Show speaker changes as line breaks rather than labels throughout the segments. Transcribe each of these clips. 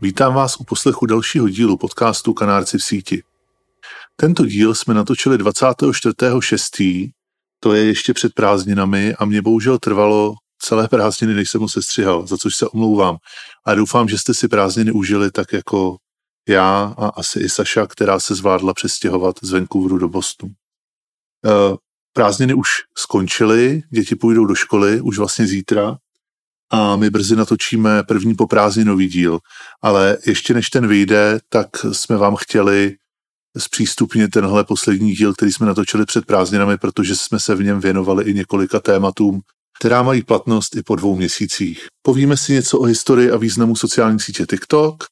Vítám vás u poslechu dalšího dílu podcastu Kanárci v síti. Tento díl jsme natočili 24.6., to je ještě před prázdninami a mě bohužel trvalo celé prázdniny, než jsem ho sestřihal, za což se omlouvám. A doufám, že jste si prázdniny užili tak jako já a asi i Saša, která se zvládla přestěhovat z Vancouveru do Bostonu. Eh, prázdniny už skončily, děti půjdou do školy už vlastně zítra a my brzy natočíme první poprázdninový díl. Ale ještě než ten vyjde, tak jsme vám chtěli zpřístupnit tenhle poslední díl, který jsme natočili před prázdninami, protože jsme se v něm věnovali i několika tématům, která mají platnost i po dvou měsících. Povíme si něco o historii a významu sociální sítě TikTok,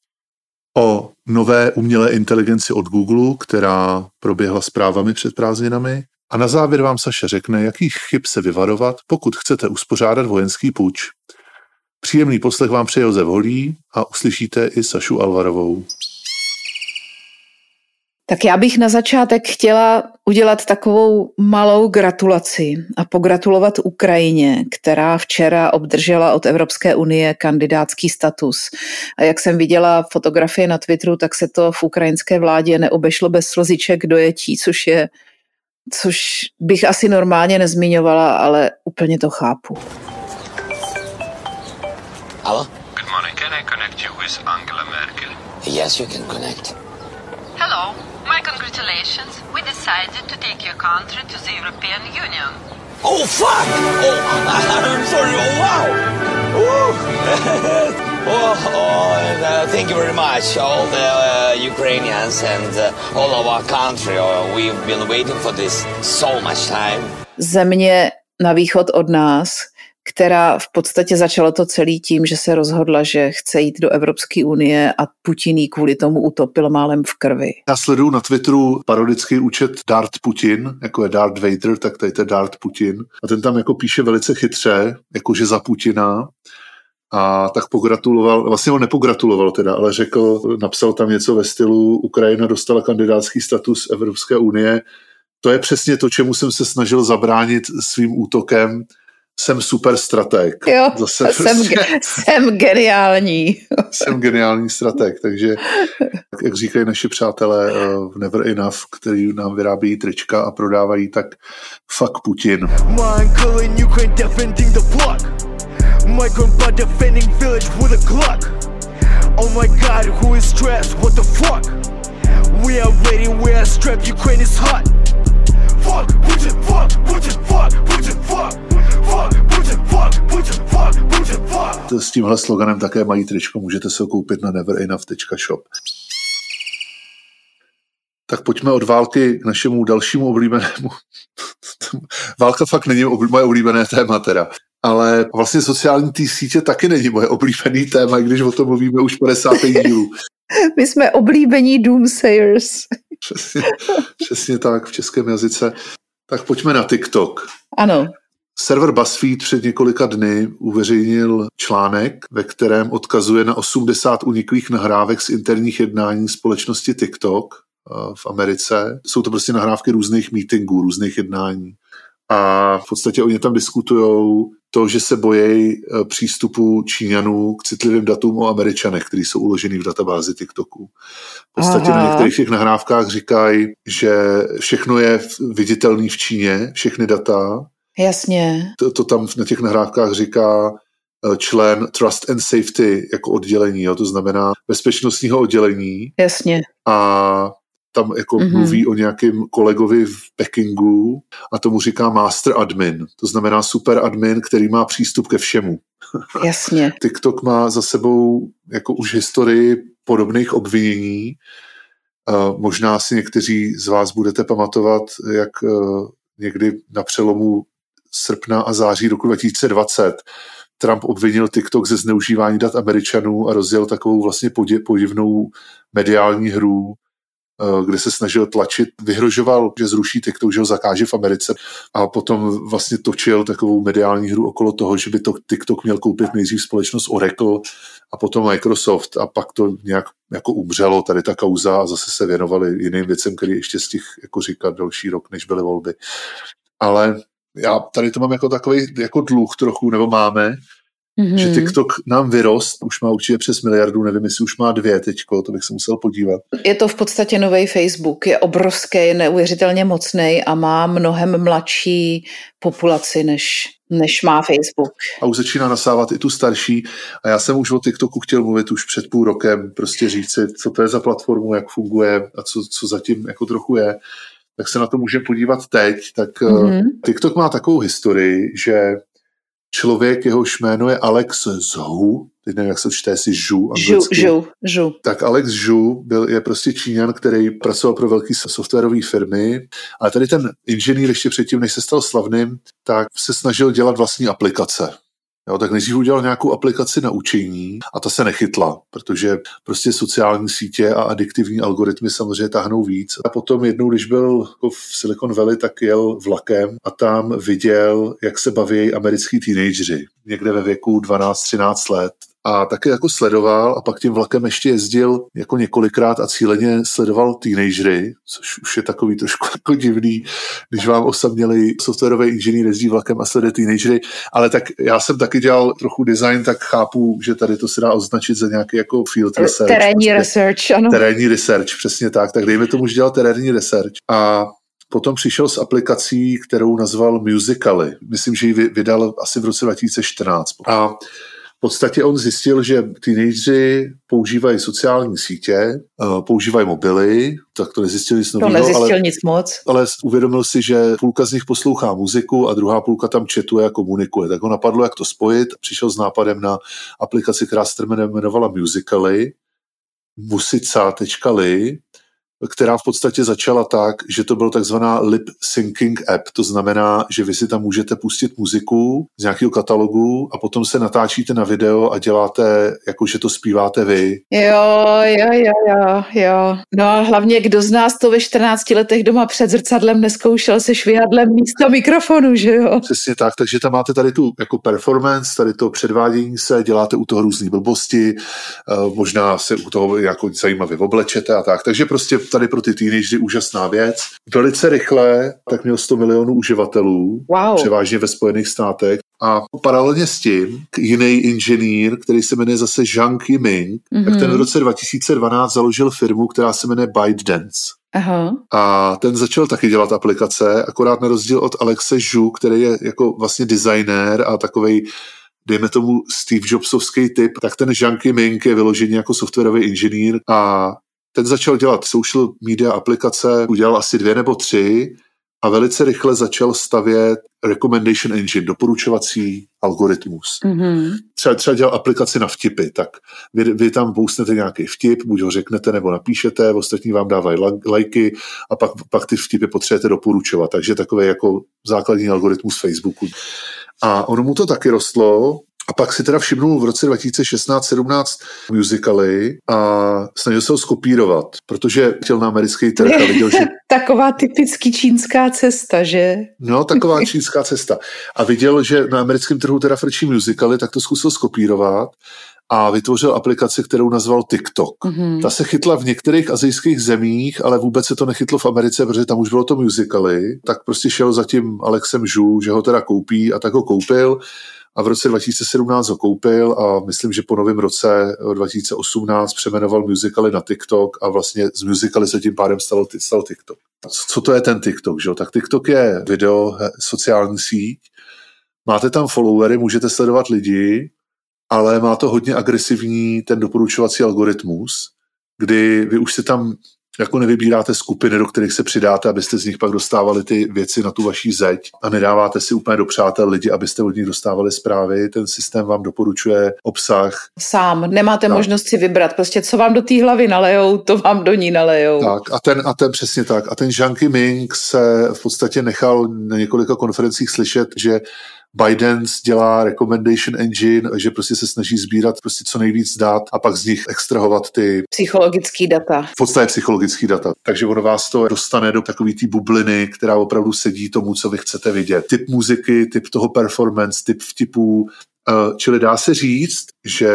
o nové umělé inteligenci od Google, která proběhla zprávami před prázdninami. A na závěr vám Saše řekne, jakých chyb se vyvarovat, pokud chcete uspořádat vojenský půjč. Příjemný poslech vám přeje Josef Holí a uslyšíte i Sašu Alvarovou.
Tak já bych na začátek chtěla udělat takovou malou gratulaci a pogratulovat Ukrajině, která včera obdržela od Evropské unie kandidátský status. A jak jsem viděla fotografie na Twitteru, tak se to v ukrajinské vládě neobešlo bez slziček dojetí, což je což bych asi normálně nezmiňovala, ale úplně to chápu.
Hello?
Good morning. Can I connect you with Angela Merkel?
Yes, you can connect.
Hello. My congratulations. We decided to take your country to the European Union.
Oh, fuck! Oh, I'm sorry. Oh, wow! oh, oh and, uh, thank you very much, all the uh, Ukrainians and uh, all of our country. Uh, we've been waiting for this so much time.
Země na východ od nás, která v podstatě začalo to celý tím, že se rozhodla, že chce jít do Evropské unie a Putin jí kvůli tomu utopil málem v krvi.
Já sleduju na Twitteru parodický účet Dart Putin, jako je Dart Vader, tak tady je Dart Putin. A ten tam jako píše velice chytře, jakože za Putina. A tak pogratuloval, vlastně on nepogratuloval teda, ale řekl, napsal tam něco ve stylu Ukrajina dostala kandidátský status Evropské unie. To je přesně to, čemu jsem se snažil zabránit svým útokem jsem super strateg.
Jo, Zase jsem, prostě, jsem geniální.
jsem geniální strateg, takže jak říkají naši přátelé uh, v Never Enough, který nám vyrábí trička a prodávají, tak fuck Putin. My grandpa defending village with a Glock. Oh my god, who is stressed? What the fuck? We are waiting, we are strapped, Ukraine is hot. Fuck, Putin, fuck, Putin, fuck, Putin, fuck. S tímhle sloganem také mají tričko, můžete se ho koupit na neverenough.shop. Tak pojďme od války k našemu dalšímu oblíbenému. Válka fakt není moje oblíbené téma teda. Ale vlastně sociální tý sítě taky není moje oblíbený téma, když o tom mluvíme už 50. dílů.
My jsme oblíbení doomsayers.
Přesně, přesně tak v českém jazyce. Tak pojďme na TikTok.
Ano.
Server BuzzFeed před několika dny uveřejnil článek, ve kterém odkazuje na 80 uniklých nahrávek z interních jednání společnosti TikTok eh, v Americe. Jsou to prostě nahrávky různých meetingů, různých jednání. A v podstatě oni tam diskutují to, že se bojejí eh, přístupu Číňanů k citlivým datům o Američanech, který jsou uložený v databázi TikToku. V podstatě Aha. na některých těch nahrávkách říkají, že všechno je viditelné v Číně, všechny data,
Jasně.
To, to tam na těch nahrávkách říká eh, člen Trust and Safety jako oddělení, jo, to znamená bezpečnostního oddělení.
Jasně.
A tam jako mm-hmm. mluví o nějakém kolegovi v Pekingu a tomu říká master admin, to znamená super admin, který má přístup ke všemu.
Jasně.
TikTok má za sebou jako už historii podobných obvinění. Uh, možná si někteří z vás budete pamatovat, jak uh, někdy na přelomu srpna a září roku 2020 Trump obvinil TikTok ze zneužívání dat Američanů a rozjel takovou vlastně podivnou mediální hru, Eh, kde se snažil tlačit, vyhrožoval, že zruší TikTok, že ho zakáže v Americe a potom vlastně točil takovou mediální hru okolo toho, že by to TikTok měl koupit nejdřív společnost Oracle a potom Microsoft a pak to nějak jako umřelo tady ta kauza a zase se věnovali jiným věcem, který ještě z těch jako říkat další rok, než byly volby. Ale já tady to mám jako takový jako dluh trochu, nebo máme, Mm-hmm. Že TikTok nám vyrost, už má určitě přes miliardu, nevím, jestli už má dvě teďko, to bych se musel podívat.
Je to v podstatě nový Facebook, je obrovský, je neuvěřitelně mocný a má mnohem mladší populaci, než, než má Facebook.
A už začíná nasávat i tu starší. A já jsem už o TikToku chtěl mluvit už před půl rokem, prostě říct si, co to je za platformu, jak funguje a co, co zatím jako trochu je tak se na to můžeme podívat teď. Tak mm-hmm. TikTok má takovou historii, že člověk, jehož jméno je Alex Zhu, teď nevím, jak se čte, jestli Zhu
anglicky. Zhu, Zhu.
Tak Alex Zhu byl, je prostě Číňan, který pracoval pro velké softwarové firmy, ale tady ten inženýr ještě předtím, než se stal slavným, tak se snažil dělat vlastní aplikace. Jo, tak nejdřív udělal nějakou aplikaci na učení a ta se nechytla, protože prostě sociální sítě a adiktivní algoritmy samozřejmě táhnou víc. A potom jednou, když byl jako v Silicon Valley, tak jel vlakem a tam viděl, jak se baví americký teenageři někde ve věku 12-13 let a taky jako sledoval a pak tím vlakem ještě jezdil jako několikrát a cíleně sledoval teenagery, což už je takový trošku jako divný, když vám osaměli softwarový inženýr jezdí vlakem a sleduje teenagery, ale tak já jsem taky dělal trochu design, tak chápu, že tady to se dá označit za nějaký jako field research.
Terénní prostě, research, ano.
Terénní research, přesně tak, tak dejme tomu, že dělal terénní research a Potom přišel s aplikací, kterou nazval Musicaly. Myslím, že ji vydal asi v roce 2014. A v podstatě on zjistil, že teenageři používají sociální sítě, eh, používají mobily, tak to nezjistil nic nového.
To nezjistil ale, nic moc.
Ale uvědomil si, že půlka z nich poslouchá muziku a druhá půlka tam četuje a komunikuje. Tak ho napadlo, jak to spojit. Přišel s nápadem na aplikaci, která se jmenovala Musicaly, musica.ly, která v podstatě začala tak, že to byl takzvaná lip syncing app, to znamená, že vy si tam můžete pustit muziku z nějakého katalogu a potom se natáčíte na video a děláte, jako že to zpíváte vy.
Jo, jo, jo, jo, jo. No a hlavně, kdo z nás to ve 14 letech doma před zrcadlem neskoušel se švihadlem místo mikrofonu, že jo?
Přesně tak, takže tam máte tady tu jako performance, tady to předvádění se, děláte u toho různé blbosti, eh, možná se u toho jako zajímavě oblečete a tak, takže prostě tady pro ty teenagery úžasná věc. Velice rychle tak měl 100 milionů uživatelů,
wow.
převážně ve Spojených státech. A paralelně s tím jiný inženýr, který se jmenuje zase Zhang Yiming, mm-hmm. tak ten v roce 2012 založil firmu, která se jmenuje ByteDance.
Aha.
A ten začal taky dělat aplikace, akorát na rozdíl od Alexe Zhu, který je jako vlastně designér a takovej dejme tomu Steve Jobsovský typ, tak ten Zhang Yiming je vyložený jako softwarový inženýr a ten začal dělat social media aplikace, udělal asi dvě nebo tři a velice rychle začal stavět recommendation engine, doporučovací algoritmus. Mm-hmm. Třeba, třeba dělal aplikaci na vtipy, tak vy, vy tam pousnete nějaký vtip, buď ho řeknete nebo napíšete, ostatní vám dávají lajky a pak, pak ty vtipy potřebujete doporučovat. Takže takový jako základní algoritmus Facebooku. A ono mu to taky rostlo a pak si teda všimnul v roce 2016-17 musicaly a snažil se ho skopírovat, protože chtěl na americký trh a viděl, že...
taková typicky čínská cesta, že?
No, taková čínská cesta. A viděl, že na americkém trhu teda frčí musicaly, tak to zkusil skopírovat a vytvořil aplikaci, kterou nazval TikTok. Mm-hmm. Ta se chytla v některých azijských zemích, ale vůbec se to nechytlo v Americe, protože tam už bylo to musicaly. Tak prostě šel za tím Alexem Žu, že ho teda koupí a tak ho koupil a v roce 2017 ho koupil a myslím, že po novém roce 2018 přemenoval musicaly na TikTok a vlastně z musicaly se tím pádem stal, stal TikTok. Co to je ten TikTok? Že? Tak TikTok je video, sociální síť, máte tam followery, můžete sledovat lidi, ale má to hodně agresivní ten doporučovací algoritmus, kdy vy už si tam jako nevybíráte skupiny, do kterých se přidáte, abyste z nich pak dostávali ty věci na tu vaší zeď a nedáváte si úplně do přátel lidi, abyste od nich dostávali zprávy. Ten systém vám doporučuje obsah.
Sám, nemáte tak. možnost si vybrat. Prostě co vám do té hlavy nalejou, to vám do ní nalejou.
Tak a ten, a ten přesně tak. A ten Zhang Ming se v podstatě nechal na několika konferencích slyšet, že Biden dělá recommendation engine, že prostě se snaží sbírat prostě co nejvíc dat a pak z nich extrahovat ty
psychologický data.
V podstatě psychologický data. Takže ono vás to dostane do takové té bubliny, která opravdu sedí tomu, co vy chcete vidět. Typ muziky, typ toho performance, typ vtipů, Eh, čili dá se říct, že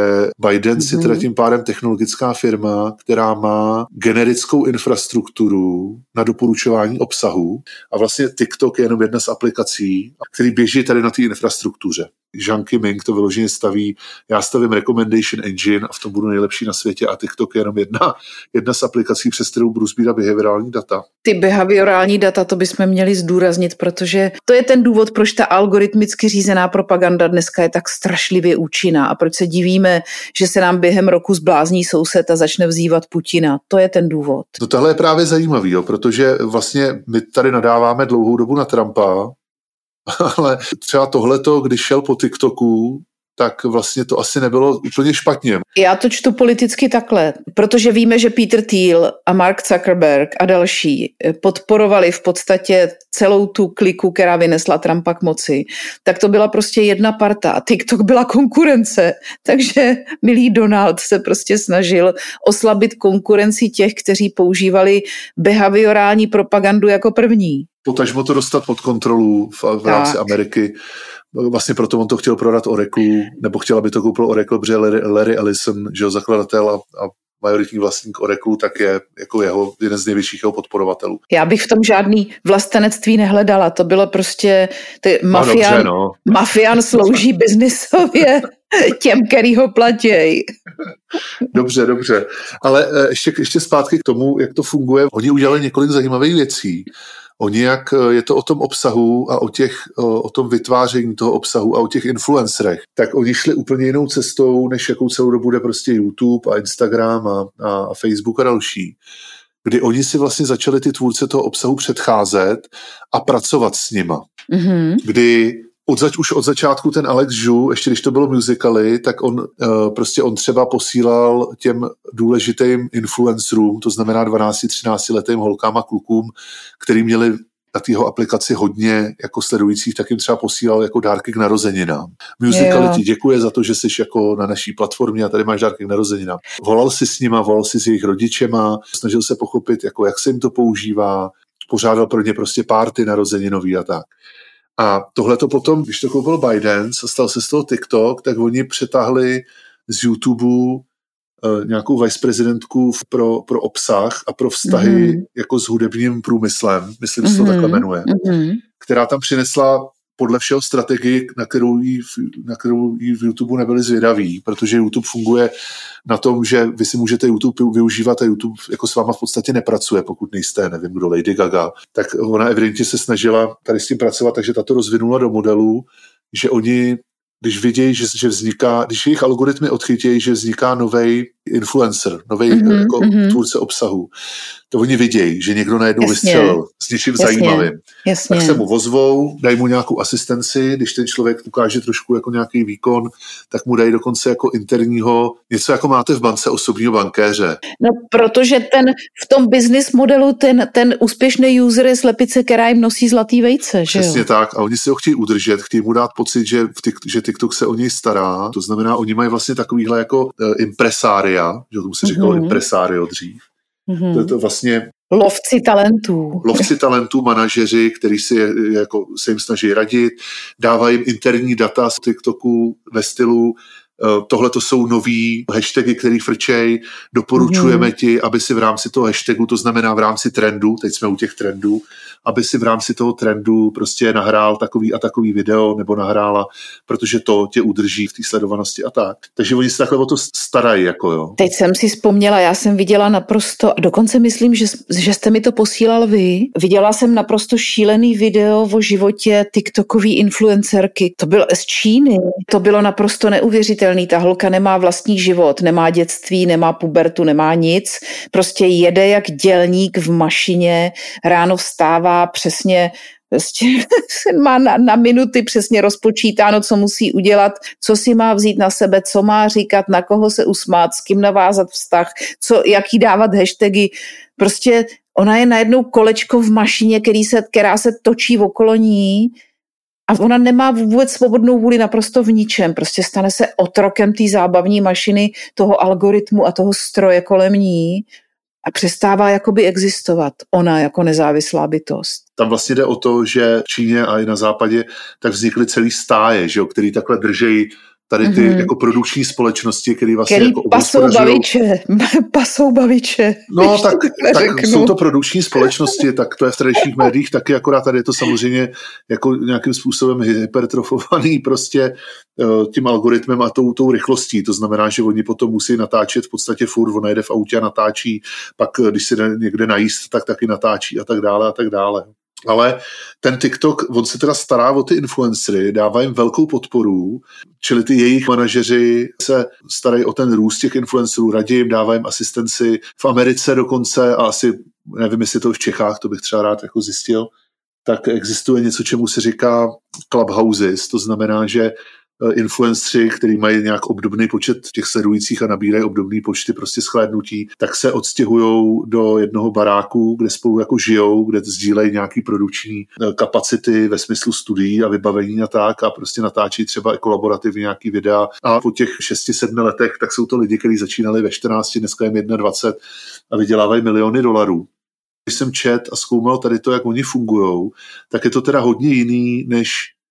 Biden mm-hmm. si teda mhm. tím pádem technologická firma, která má generickou infrastrukturu na doporučování obsahu a vlastně TikTok je jenom jedna z aplikací, který běží tady na té infrastruktuře. Jean Ming to vyloženě staví, já stavím recommendation engine a v tom budu nejlepší na světě a TikTok je jenom jedna, jedna z aplikací, přes kterou budu sbírat behaviorální data.
Ty behaviorální data, to bychom měli zdůraznit, protože to je ten důvod, proč ta algoritmicky řízená propaganda dneska je tak strašlivě účinná a proč se divíme, že se nám během roku zblázní soused a začne vzývat Putina. To je ten důvod.
No tohle je právě zajímavý, jo, protože vlastně my tady nadáváme dlouhou dobu na Trumpa, ale třeba tohleto, když šel po TikToku, tak vlastně to asi nebylo úplně špatně.
Já to čtu politicky takhle, protože víme, že Peter Thiel a Mark Zuckerberg a další podporovali v podstatě celou tu kliku, která vynesla Trumpa k moci, tak to byla prostě jedna parta TikTok byla konkurence. Takže milý Donald se prostě snažil oslabit konkurenci těch, kteří používali behaviorální propagandu jako první
potažmo to dostat pod kontrolu v, v rámci Ameriky. Vlastně proto on to chtěl prodat Oracle, nebo chtěl, aby to koupil Oracle, protože Larry, Larry Ellison, že jo, zakladatel a, a majoritní vlastník Oracle, tak je jako jeho, jeden z největších jeho podporovatelů.
Já bych v tom žádný vlastenectví nehledala, to bylo prostě, ty mafián, no dobře, no. mafián slouží biznisově těm, který ho platí.
Dobře, dobře. Ale eh, ještě, ještě zpátky k tomu, jak to funguje. Oni udělali několik zajímavých věcí. Oni jak eh, je to o tom obsahu a o, těch, o tom vytváření toho obsahu a o těch influencerech, tak oni šli úplně jinou cestou, než jakou celou dobu bude prostě YouTube a Instagram a, a Facebook a další kdy oni si vlastně začali ty tvůrce toho obsahu předcházet a pracovat s nima. Mm-hmm. Kdy od zač, už od začátku ten Alex Zhu, ještě když to bylo musicaly, tak on uh, prostě on třeba posílal těm důležitým influencerům, to znamená 12-13 letým holkám a klukům, který měli na tého aplikaci hodně jako sledujících, tak jim třeba posílal jako dárky k narozeninám. Musicaly ti děkuje za to, že jsi jako na naší platformě a tady máš dárky k narozeninám. Volal si s nima, volal si s jejich rodičema, snažil se pochopit, jako jak se jim to používá, pořádal pro ně prostě párty narozeninový a tak. A tohle to potom, když to koupil Biden, a stal se z toho TikTok, tak oni přetáhli z YouTube uh, nějakou viceprezidentku pro, pro obsah a pro vztahy mm-hmm. jako s hudebním průmyslem, myslím, že mm-hmm. to takhle mhm. jmenuje, mm-hmm. která tam přinesla podle všeho strategii, na kterou, jí, na kterou jí v YouTube nebyli zvědaví, protože YouTube funguje na tom, že vy si můžete YouTube využívat a YouTube jako s váma v podstatě nepracuje, pokud nejste, nevím kdo, Lady Gaga. Tak ona evidentně se snažila tady s tím pracovat, takže tato rozvinula do modelu, že oni když vidějí, že, že vzniká, když jejich algoritmy odchytějí, že vzniká nový influencer, nový mm-hmm, jako mm-hmm. tvůrce obsahu, to oni vidějí, že někdo najednou Jasně. vystřelil s něčím Jasně. zajímavým. Jasně. Tak se mu vozvou, dají mu nějakou asistenci, když ten člověk ukáže trošku jako nějaký výkon, tak mu dají dokonce jako interního, něco jako máte v bance osobního bankéře.
No, protože ten v tom business modelu ten, ten úspěšný user je slepice, která jim nosí zlatý vejce. Že
Přesně jo? tak. A oni si ho chtějí udržet, chtějí mu dát pocit, že, že TikTok se o něj stará. To znamená, oni mají vlastně takovýhle jako uh, impresária, že tomu se říkalo mm-hmm. impresário dřív Mm-hmm. To je to vlastně
Lovci talentů.
Lovci talentů, manažeři, kteří si jako, se jim snaží radit, dávají jim interní data z TikToku ve stylu eh, tohle to jsou nový hashtagy, který frčej, doporučujeme mm. ti, aby si v rámci toho hashtagu, to znamená v rámci trendu, teď jsme u těch trendů, aby si v rámci toho trendu prostě nahrál takový a takový video nebo nahrála, protože to tě udrží v té sledovanosti a tak. Takže oni se takhle o to starají. Jako jo.
Teď jsem si vzpomněla, já jsem viděla naprosto, a dokonce myslím, že, že jste mi to posílal vy, viděla jsem naprosto šílený video o životě TikTokové influencerky. To bylo z Číny. To bylo naprosto neuvěřitelný. Ta holka nemá vlastní život, nemá dětství, nemá pubertu, nemá nic. Prostě jede jak dělník v mašině, ráno vstává dává přesně prostě má na, na minuty přesně rozpočítáno, co musí udělat, co si má vzít na sebe, co má říkat, na koho se usmát, s kým navázat vztah, co, jaký dávat hashtagy. Prostě ona je najednou kolečko v mašině, který se, která se točí okolo ní a A ona nemá vůbec svobodnou vůli naprosto v ničem. Prostě stane se otrokem té zábavní mašiny, toho algoritmu a toho stroje kolem ní a přestává jakoby existovat ona jako nezávislá bytost.
Tam vlastně jde o to, že v Číně a i na západě tak vznikly celý stáje, že jo, který takhle držejí tady ty mm-hmm. jako produkční společnosti, které vlastně
Který
jako
pasou baviče, pasou baviče.
No tak, tak jsou to produkční společnosti, tak to je v tradičních médiích taky, akorát tady je to samozřejmě jako nějakým způsobem hypertrofovaný prostě eh, tím algoritmem a tou, tou rychlostí. To znamená, že oni potom musí natáčet v podstatě furt, on jde v autě a natáčí, pak eh, když jde někde najíst, tak taky natáčí a tak dále a tak dále. Ale ten TikTok, on se teda stará o ty influencery, dává jim velkou podporu, čili ty jejich manažeři se starají o ten růst těch influencerů, radí jim, dávají jim asistenci v Americe dokonce a asi, nevím, jestli to v Čechách, to bych třeba rád jako zjistil, tak existuje něco, čemu se říká clubhouses, to znamená, že influenceri, který mají nějak obdobný počet těch sledujících a nabírají obdobný počty prostě schlédnutí, tak se odstěhují do jednoho baráku, kde spolu jako žijou, kde sdílejí nějaký produkční eh, kapacity ve smyslu studií a vybavení a tak a prostě natáčí třeba kolaborativně nějaký videa. A po těch 6-7 letech tak jsou to lidi, kteří začínali ve 14, dneska jim 21 a vydělávají miliony dolarů. Když jsem čet a zkoumal tady to, jak oni fungují, tak je to teda hodně jiný, než Eh,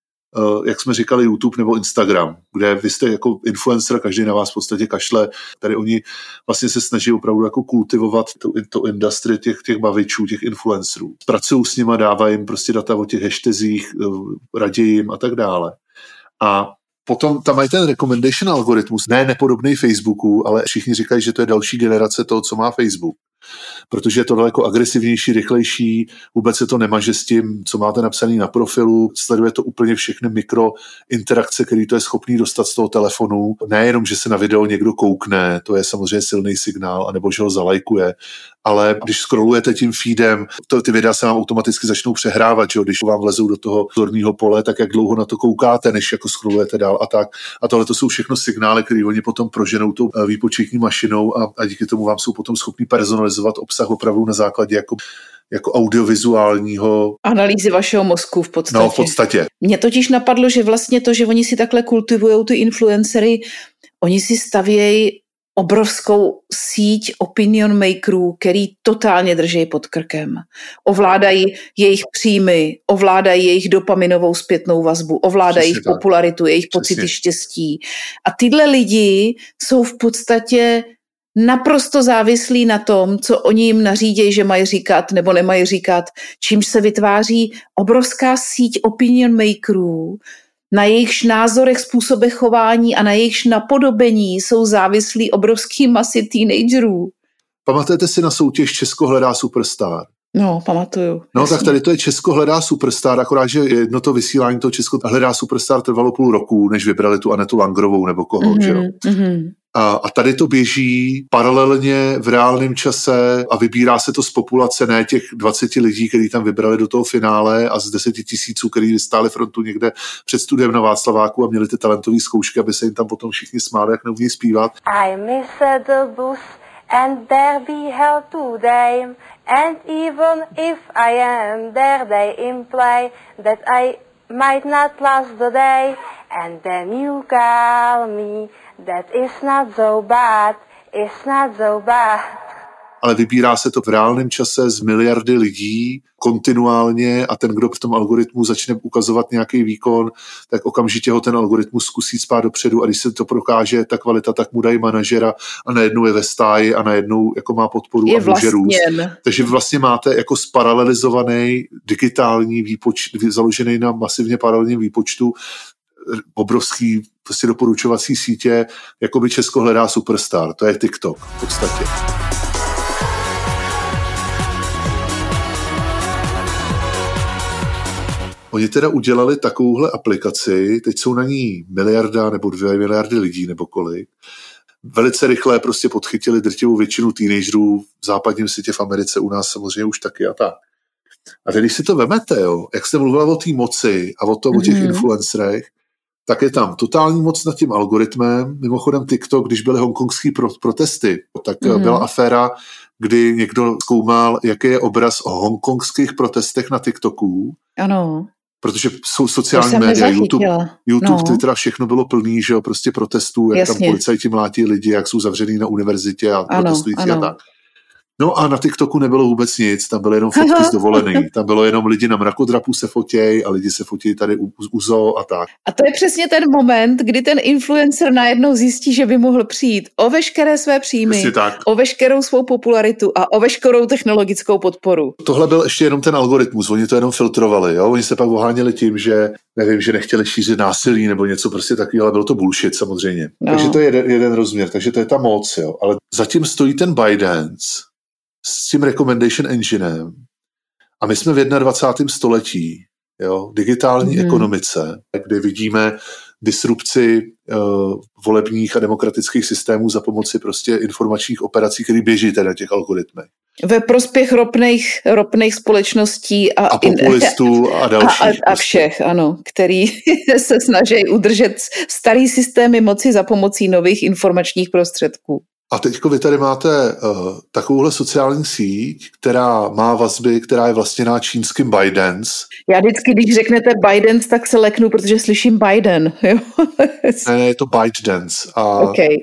jak jsme říkali, YouTube nebo Instagram, kde vy jste jako influencer, každý na vás v podstatě kašle. Tady oni vlastně se snaží opravdu jako kultivovat tu, tu industry těch, těch bavičů, těch influencerů. Pracují s nima, dávají jim prostě data o těch hashtazích, eh, radí jim a tak dále. A Potom tam mají ten recommendation algoritmus, ne nepodobný Facebooku, ale všichni říkají, že to je další generace toho, co má Facebook protože je to daleko agresivnější, rychlejší, vůbec se to nemaže s tím, co máte napsané na profilu, sleduje to úplně všechny mikrointerakce, který to je schopný dostat z toho telefonu. Nejenom, že se na video někdo koukne, to je samozřejmě silný signál, anebo že ho zalajkuje, ale když scrollujete tím feedem, to, ty videa se vám automaticky začnou přehrávat, že jo? když vám vlezou do toho zorného pole, tak jak dlouho na to koukáte, než jako scrollujete dál a tak. A tohle to jsou všechno signály, které oni potom proženou tou eh, výpočetní mašinou a, a díky tomu vám jsou potom schopni personalizovat obsah opravdu na základě jako jako audiovizuálního...
Analýzy vašeho mozku v podstatě.
No, v podstatě.
Mně totiž napadlo, že vlastně to, že oni si takhle kultivují ty influencery, oni si stavějí obrovskou síť opinion makerů, který totálně drží pod krkem. Ovládají jejich příjmy, ovládají jejich dopaminovou zpětnou vazbu, ovládají jejich popularitu, jejich Přesně. pocity štěstí. A tyhle lidi jsou v podstatě naprosto závislí na tom, co oni jim nařídějí, že mají říkat nebo nemají říkat, čímž se vytváří obrovská síť opinion makerů, na jejichž názorech, způsobech chování a na jejichž napodobení jsou závislí obrovský masy teenagerů.
Pamatujete si na soutěž Česko hledá superstar?
No, pamatuju.
No, jasný. tak tady to je Česko hledá superstar, akorát, že jedno to vysílání toho Česko hledá superstar trvalo půl roku, než vybrali tu Anetu Langrovou nebo koho, mm-hmm, že jo? Mm-hmm. A, a tady to běží paralelně v reálném čase a vybírá se to z populace ne těch 20 lidí, kteří tam vybrali do toho finále a z 10 tisíců, kteří stáli frontu někde před studiem na Václaváku a měli ty talentové zkoušky, aby se jim tam potom všichni smáli, jak neumí zpívat. I miss the bus and there be hell today and even if I am there they imply that I might not last the day and then you call me that is not so bad, it's not so bad. Ale vybírá se to v reálném čase z miliardy lidí kontinuálně a ten, kdo v tom algoritmu začne ukazovat nějaký výkon, tak okamžitě ho ten algoritmus zkusí spát dopředu a když se to prokáže, ta kvalita, tak mu dají manažera a najednou je ve stáji a najednou jako má podporu
je
a může růst. Takže vlastně máte jako sparalelizovaný digitální výpočet, založený na masivně paralelním výpočtu obrovský prostě doporučovací sítě, jako by Česko hledá superstar. To je TikTok v podstatě. Oni teda udělali takovouhle aplikaci, teď jsou na ní miliarda nebo dvě miliardy lidí nebo kolik. Velice rychle prostě podchytili drtivou většinu teenagerů v západním světě v Americe, u nás samozřejmě už taky a tak. A teď, když si to vemete, jo, jak jste mluvila o té moci a o, to, mm-hmm. o těch mhm. influencerech, tak je tam totální moc nad tím algoritmem. Mimochodem TikTok, když byly hongkongské pro, protesty, tak mm-hmm. byla aféra, kdy někdo zkoumal, jaký je obraz o hongkongských protestech na TikToku.
Ano.
protože jsou sociální média, YouTube, YouTube no. Twitter a všechno bylo plný, že jo, prostě protestů, jak Jasně. tam policajti mlátí lidi, jak jsou zavřený na univerzitě a ano, protestující ano. a tak. No a na TikToku nebylo vůbec nic, tam byly jenom fotky z dovolený. Tam bylo jenom lidi na mrakodrapu se fotěj a lidi se fotí tady u, u zoo a tak.
A to je přesně ten moment, kdy ten influencer najednou zjistí, že by mohl přijít o veškeré své příjmy, o veškerou svou popularitu a o veškerou technologickou podporu.
Tohle byl ještě jenom ten algoritmus, oni to jenom filtrovali, jo? oni se pak oháněli tím, že nevím, že nechtěli šířit násilí nebo něco prostě takového, ale bylo to bullshit samozřejmě. No. Takže to je jeden, jeden rozměr, takže to je ta moc, jo? ale zatím stojí ten Bidens, s tím recommendation enginem a my jsme v 21. století, jo, digitální mm. ekonomice, kde vidíme disrupci uh, volebních a demokratických systémů za pomoci prostě informačních operací, které běží teda těch algoritmech.
Ve prospěch ropných, ropných společností a,
a populistů a dalších.
A, a, a všech, ano, který se snaží udržet starý systémy moci za pomocí nových informačních prostředků.
A teď vy tady máte uh, takovouhle sociální síť, která má vazby, která je vlastněná čínským Bidens.
Já vždycky, když řeknete Bidens, tak se leknu, protože slyším Biden. Jo?
ne, ne, je to ByteDance. A
okay.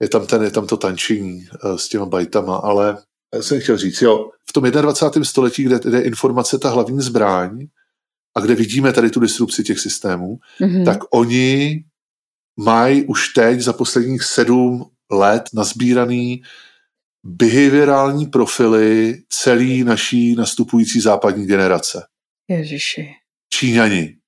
je, tam ten, je tam to tančení uh, s těma bajtama, ale já jsem chtěl říct, jo, v tom 21. století, kde, kde je informace ta hlavní zbraň a kde vidíme tady tu disrupci těch systémů, mm-hmm. tak oni mají už teď za posledních sedm let nazbíraný behaviorální profily celý naší nastupující západní generace.
Ježiši.
Číňani.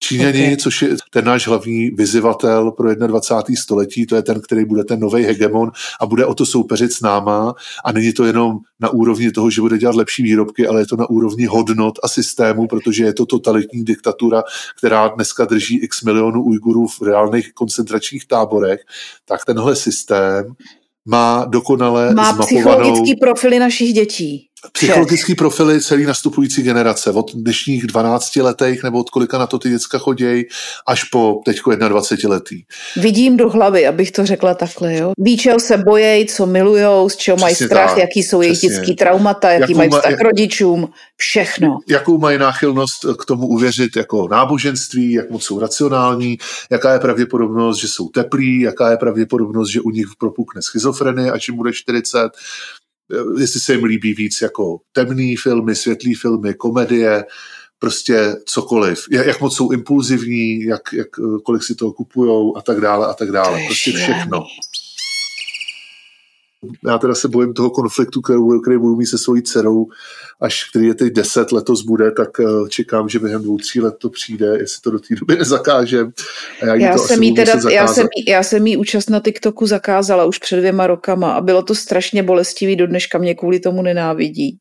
Číňani, okay. což je ten náš hlavní vyzivatel pro 21. století, to je ten, který bude ten nový hegemon a bude o to soupeřit s náma a není to jenom na úrovni toho, že bude dělat lepší výrobky, ale je to na úrovni hodnot a systému, protože je to totalitní diktatura, která dneska drží x milionů Ujgurů v reálných koncentračních táborech, tak tenhle systém má dokonale
má zmapovanou... psychologický profily našich dětí.
Psychologický profily celý nastupující generace, od dnešních 12 letech nebo od kolika na to ty děcka chodějí, až po teďko 21 letý.
Vidím do hlavy, abych to řekla takhle, jo. Ví, čeho se bojejí, co milujou, z čeho mají strach, tak, jaký jsou jejich dětský traumata, jaký jakou mají vztah k rodičům, všechno.
Jakou mají náchylnost k tomu uvěřit jako náboženství, jak moc jsou racionální, jaká je pravděpodobnost, že jsou teplí, jaká je pravděpodobnost, že u nich propukne schizofrenie, až jim bude 40, Eh, jestli se jim líbí víc jako temný filmy, světlý filmy, komedie, prostě cokoliv. Jak moc jsou impulzivní, jak, jak, eh, kolik si toho kupujou a tak dále a tak dále. Prostě všechno já teda se bojím toho konfliktu, který, který budu mít se svojí dcerou, až který je teď deset letos bude, tak eh, čekám, že během dvou, tří let to přijde, jestli to do té doby nezakážem.
A já, já, jsem jí teda, já, jsem, já jsem jí účast na TikToku zakázala už před dvěma rokama a bylo to strašně bolestivý, do dneška mě kvůli tomu nenávidí.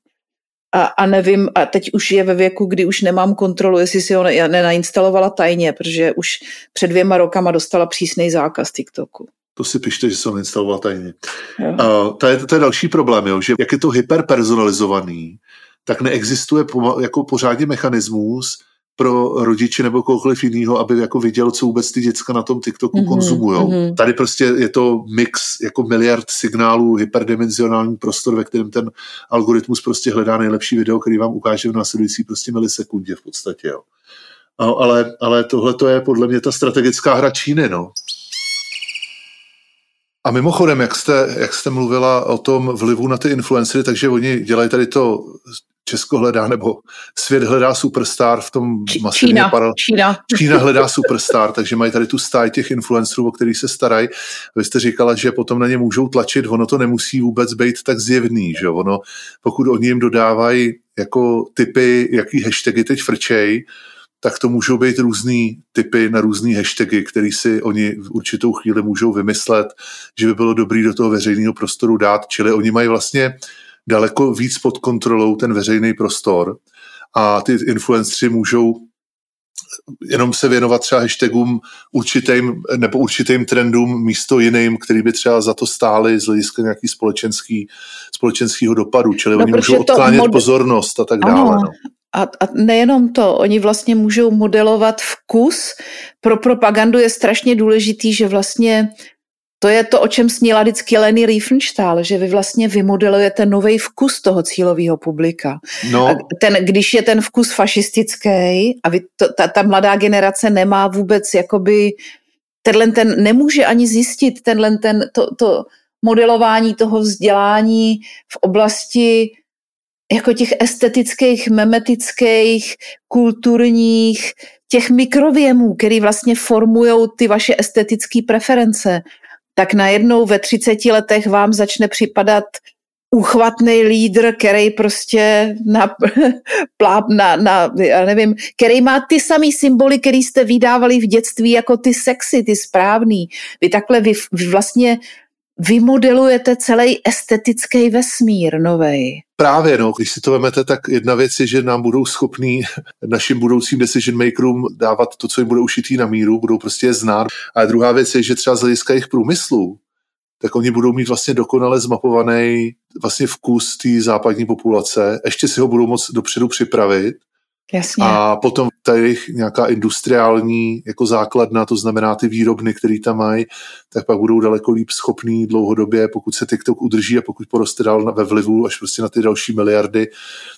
A, a nevím, a teď už je ve věku, kdy už nemám kontrolu, jestli si ho ne, nenainstalovala tajně, protože už před dvěma rokama dostala přísný zákaz TikToku
to si pište, že jsem instaloval tajně. Uh, to, je, to je další problém, jo, že jak je to hyperpersonalizovaný, tak neexistuje po, jako pořádně mechanismus pro rodiče nebo kohokoliv jiného, aby jako viděl, co vůbec ty děcka na tom TikToku mm-hmm, konzumují. Mm-hmm. Tady prostě je to mix jako miliard signálů, hyperdimenzionální prostor, ve kterém ten algoritmus prostě hledá nejlepší video, který vám ukáže v následující prostě milisekundě v podstatě. Jo. No, ale, ale tohle to je podle mě ta strategická hra Číny, no. A mimochodem, jak jste, jak jste mluvila o tom vlivu na ty influencery, takže oni dělají tady to Česko hledá, nebo svět hledá superstar v tom
masivně Čína, paral... Čína.
Čína hledá superstar, takže mají tady tu stáj těch influencerů, o kterých se starají. Vy jste říkala, že potom na ně můžou tlačit, ono to nemusí vůbec být tak zjevný, že ono, pokud oni jim dodávají jako typy, jaký hashtagy teď frčej, tak to můžou být různý typy na různý hashtagy, který si oni v určitou chvíli můžou vymyslet, že by bylo dobrý do toho veřejného prostoru dát. Čili oni mají vlastně daleko víc pod kontrolou ten veřejný prostor a ty influenceri můžou jenom se věnovat třeba hashtagům určitým nebo určitým trendům místo jiným, který by třeba za to stály z hlediska nějaký společenský, společenského dopadu, čili no, oni můžou odklánět mod... pozornost a tak dále. Ano, no.
A, a nejenom to, oni vlastně můžou modelovat vkus. Pro propagandu je strašně důležitý, že vlastně To je to, o čem sníla vždycky Leni Riefenstahl, že vy vlastně vymodelujete nový vkus toho cílového publika.
No.
A ten, když je ten vkus fašistický a vy to, ta, ta mladá generace nemá vůbec jakoby tenhle ten nemůže ani zjistit tenhle ten, to, to modelování toho vzdělání v oblasti jako těch estetických, memetických, kulturních, těch mikrověmů, který vlastně formují ty vaše estetické preference, tak najednou ve 30 letech vám začne připadat úchvatný lídr, který prostě na, na, na, já nevím, který má ty samý symboly, který jste vydávali v dětství jako ty sexy, ty správný. Vy takhle vy, vy vlastně vymodelujete celý estetický vesmír novej.
Právě, no, když si to vemete, tak jedna věc je, že nám budou schopní našim budoucím decision makerům dávat to, co jim bude ušitý na míru, budou prostě je znát. A druhá věc je, že třeba z hlediska jejich průmyslu, tak oni budou mít vlastně dokonale zmapovaný vlastně vkus té západní populace, ještě si ho budou moc dopředu připravit
Jasně.
a potom ta jejich nějaká industriální jako základna, to znamená ty výrobny, které tam mají, tak pak budou daleko líp schopný dlouhodobě, pokud se TikTok udrží a pokud poroste dál ve vlivu až prostě na ty další miliardy,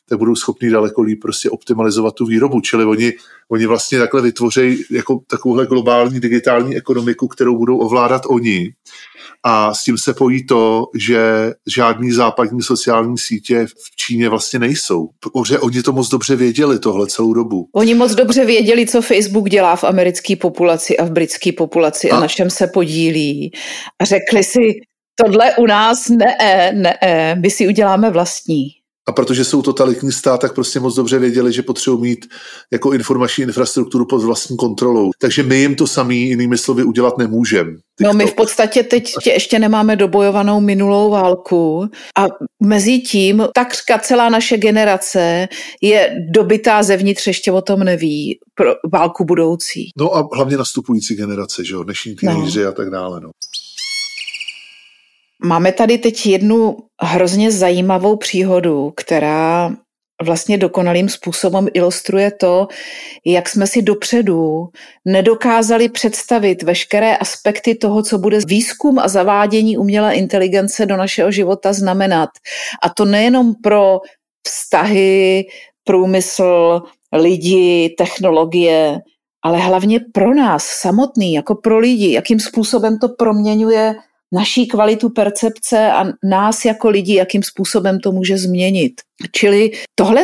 tak budou schopní daleko líp prostě optimalizovat tu výrobu. Čili oni, oni vlastně takhle vytvoří jako takovouhle globální digitální ekonomiku, kterou budou ovládat oni a s tím se pojí to, že žádný západní sociální sítě v Číně vlastně nejsou. Protože oni to moc dobře věděli tohle celou dobu.
Oni moc dobře věděli, co Facebook dělá v americké populaci a v britské populaci a, a na čem se podílí. A řekli si, tohle u nás ne, ne, my si uděláme vlastní.
A protože jsou totalitní stát, tak prostě moc dobře věděli, že potřebují mít jako informační infrastrukturu pod vlastní kontrolou. Takže my jim to samý, jinými slovy, udělat nemůžeme.
No my v podstatě teď ještě nemáme dobojovanou minulou válku a mezi tím takřka celá naše generace je dobytá zevnitř, ještě o tom neví, pro válku budoucí.
No a hlavně nastupující generace, že jo, dnešní teenageři no. a tak dále, no.
Máme tady teď jednu hrozně zajímavou příhodu, která vlastně dokonalým způsobem ilustruje to, jak jsme si dopředu nedokázali představit veškeré aspekty toho, co bude výzkum a zavádění umělé inteligence do našeho života znamenat. A to nejenom pro vztahy, průmysl, lidi, technologie, ale hlavně pro nás samotný, jako pro lidi, jakým způsobem to proměňuje naší kvalitu percepce a nás jako lidi, jakým způsobem to může změnit. Čili tohle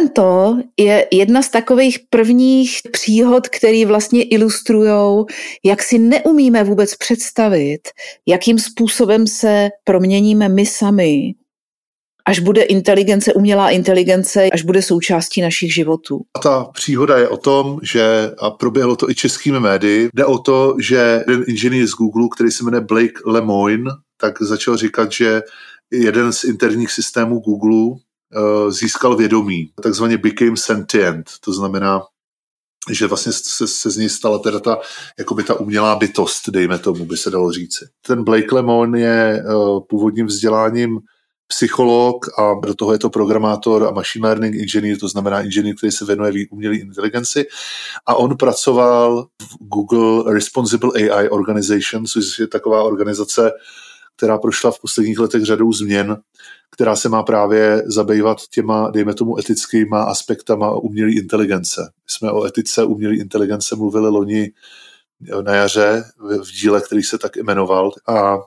je jedna z takových prvních příhod, které vlastně ilustrují, jak si neumíme vůbec představit, jakým způsobem se proměníme my sami, až bude inteligence, umělá inteligence, až bude součástí našich životů.
A ta příhoda je o tom, že, a proběhlo to i českými médii, jde o to, že jeden inženýr z Google, který se jmenuje Blake Lemoine, tak začal říkat, že jeden z interních systémů Google uh, získal vědomí, takzvaně became sentient, to znamená, že vlastně se, se z ní stala teda ta, jakoby ta umělá bytost, dejme tomu, by se dalo říci. Ten Blake Lemon je uh, původním vzděláním psycholog a do toho je to programátor a machine learning inženýr, to znamená inženýr, který se věnuje umělé inteligenci. A on pracoval v Google Responsible AI Organization, což je taková organizace, která prošla v posledních letech řadou změn, která se má právě zabývat těma, dejme tomu, etickýma aspektama umělé inteligence. My jsme o etice umělé inteligence mluvili loni na jaře v díle, který se tak jmenoval a e,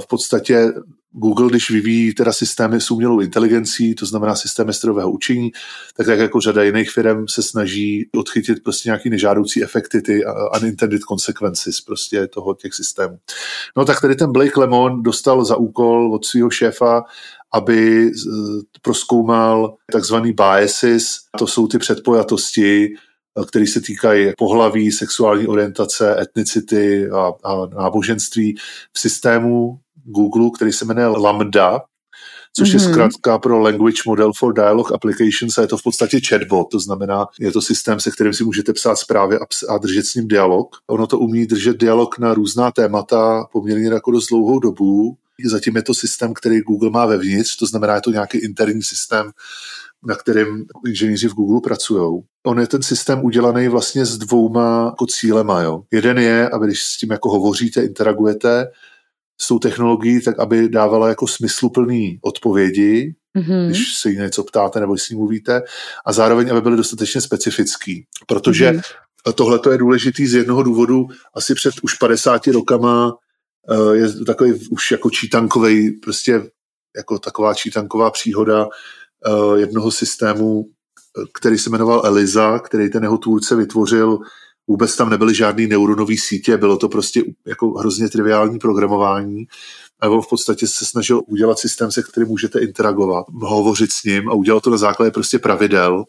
v podstatě Google, když vyvíjí teda systémy s umělou inteligencí, to znamená systémy strojového učení, tak jak jako řada jiných firm se snaží odchytit prostě nějaký nežádoucí efekty, ty unintended consequences prostě toho těch systémů. No tak tady ten Blake Lemon dostal za úkol od svého šéfa, aby proskoumal takzvaný biases, to jsou ty předpojatosti, které se týkají pohlaví, sexuální orientace, etnicity a, a náboženství v systému Google, který se jmenuje Lambda, což mm-hmm. je mhm. zkrátka pro Language Model for Dialogue Applications a je to v podstatě chatbot, to znamená, je to systém, se kterým si můžete psát zprávy a, a držet s ním dialog. Ono to umí držet dialog na různá témata poměrně jako dost dlouhou dobu. Zatím je to systém, který Google má vevnitř, to znamená, je to nějaký interní systém, na kterém inženýři v Google pracují. On je ten systém udělaný vlastně s dvouma jako cílema. Jo. Jeden je, aby když s tím jako hovoříte, interagujete, s tou technologií, tak aby dávala jako smysluplný odpovědi, mm-hmm. když se jí něco ptáte nebo s ní mluvíte, a zároveň, aby byly dostatečně specifický. Protože mm-hmm. tohle je důležitý z jednoho důvodu. Asi před už 50 rokama eh, je takový už jako čítankový, prostě jako taková čítanková příhoda eh, jednoho systému, který se jmenoval Eliza, který ten jeho tvůrce vytvořil vůbec tam nebyly žádný neuronové sítě, bylo to prostě jako hrozně triviální programování. A on v podstatě se snažil udělat systém, se kterým můžete interagovat, hovořit s ním a udělal to na základě prostě pravidel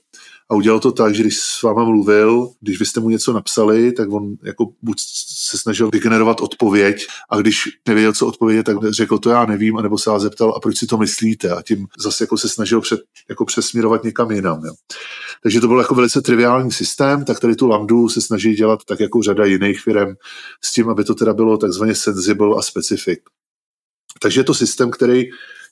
a udělal to tak, že když s váma mluvil, když vy jste mu něco napsali, tak on jako buď se snažil vygenerovat odpověď a když nevěděl, co odpovědět, tak řekl to já nevím, anebo se vás zeptal, a proč si to myslíte? A tím zase jako se snažil před, jako přesměrovat někam jinam. Jo. Takže to byl jako velice triviální systém, tak tady tu lambdu se snaží dělat tak jako řada jiných firm s tím, aby to teda bylo takzvaně sensible a specific. Takže je to systém, který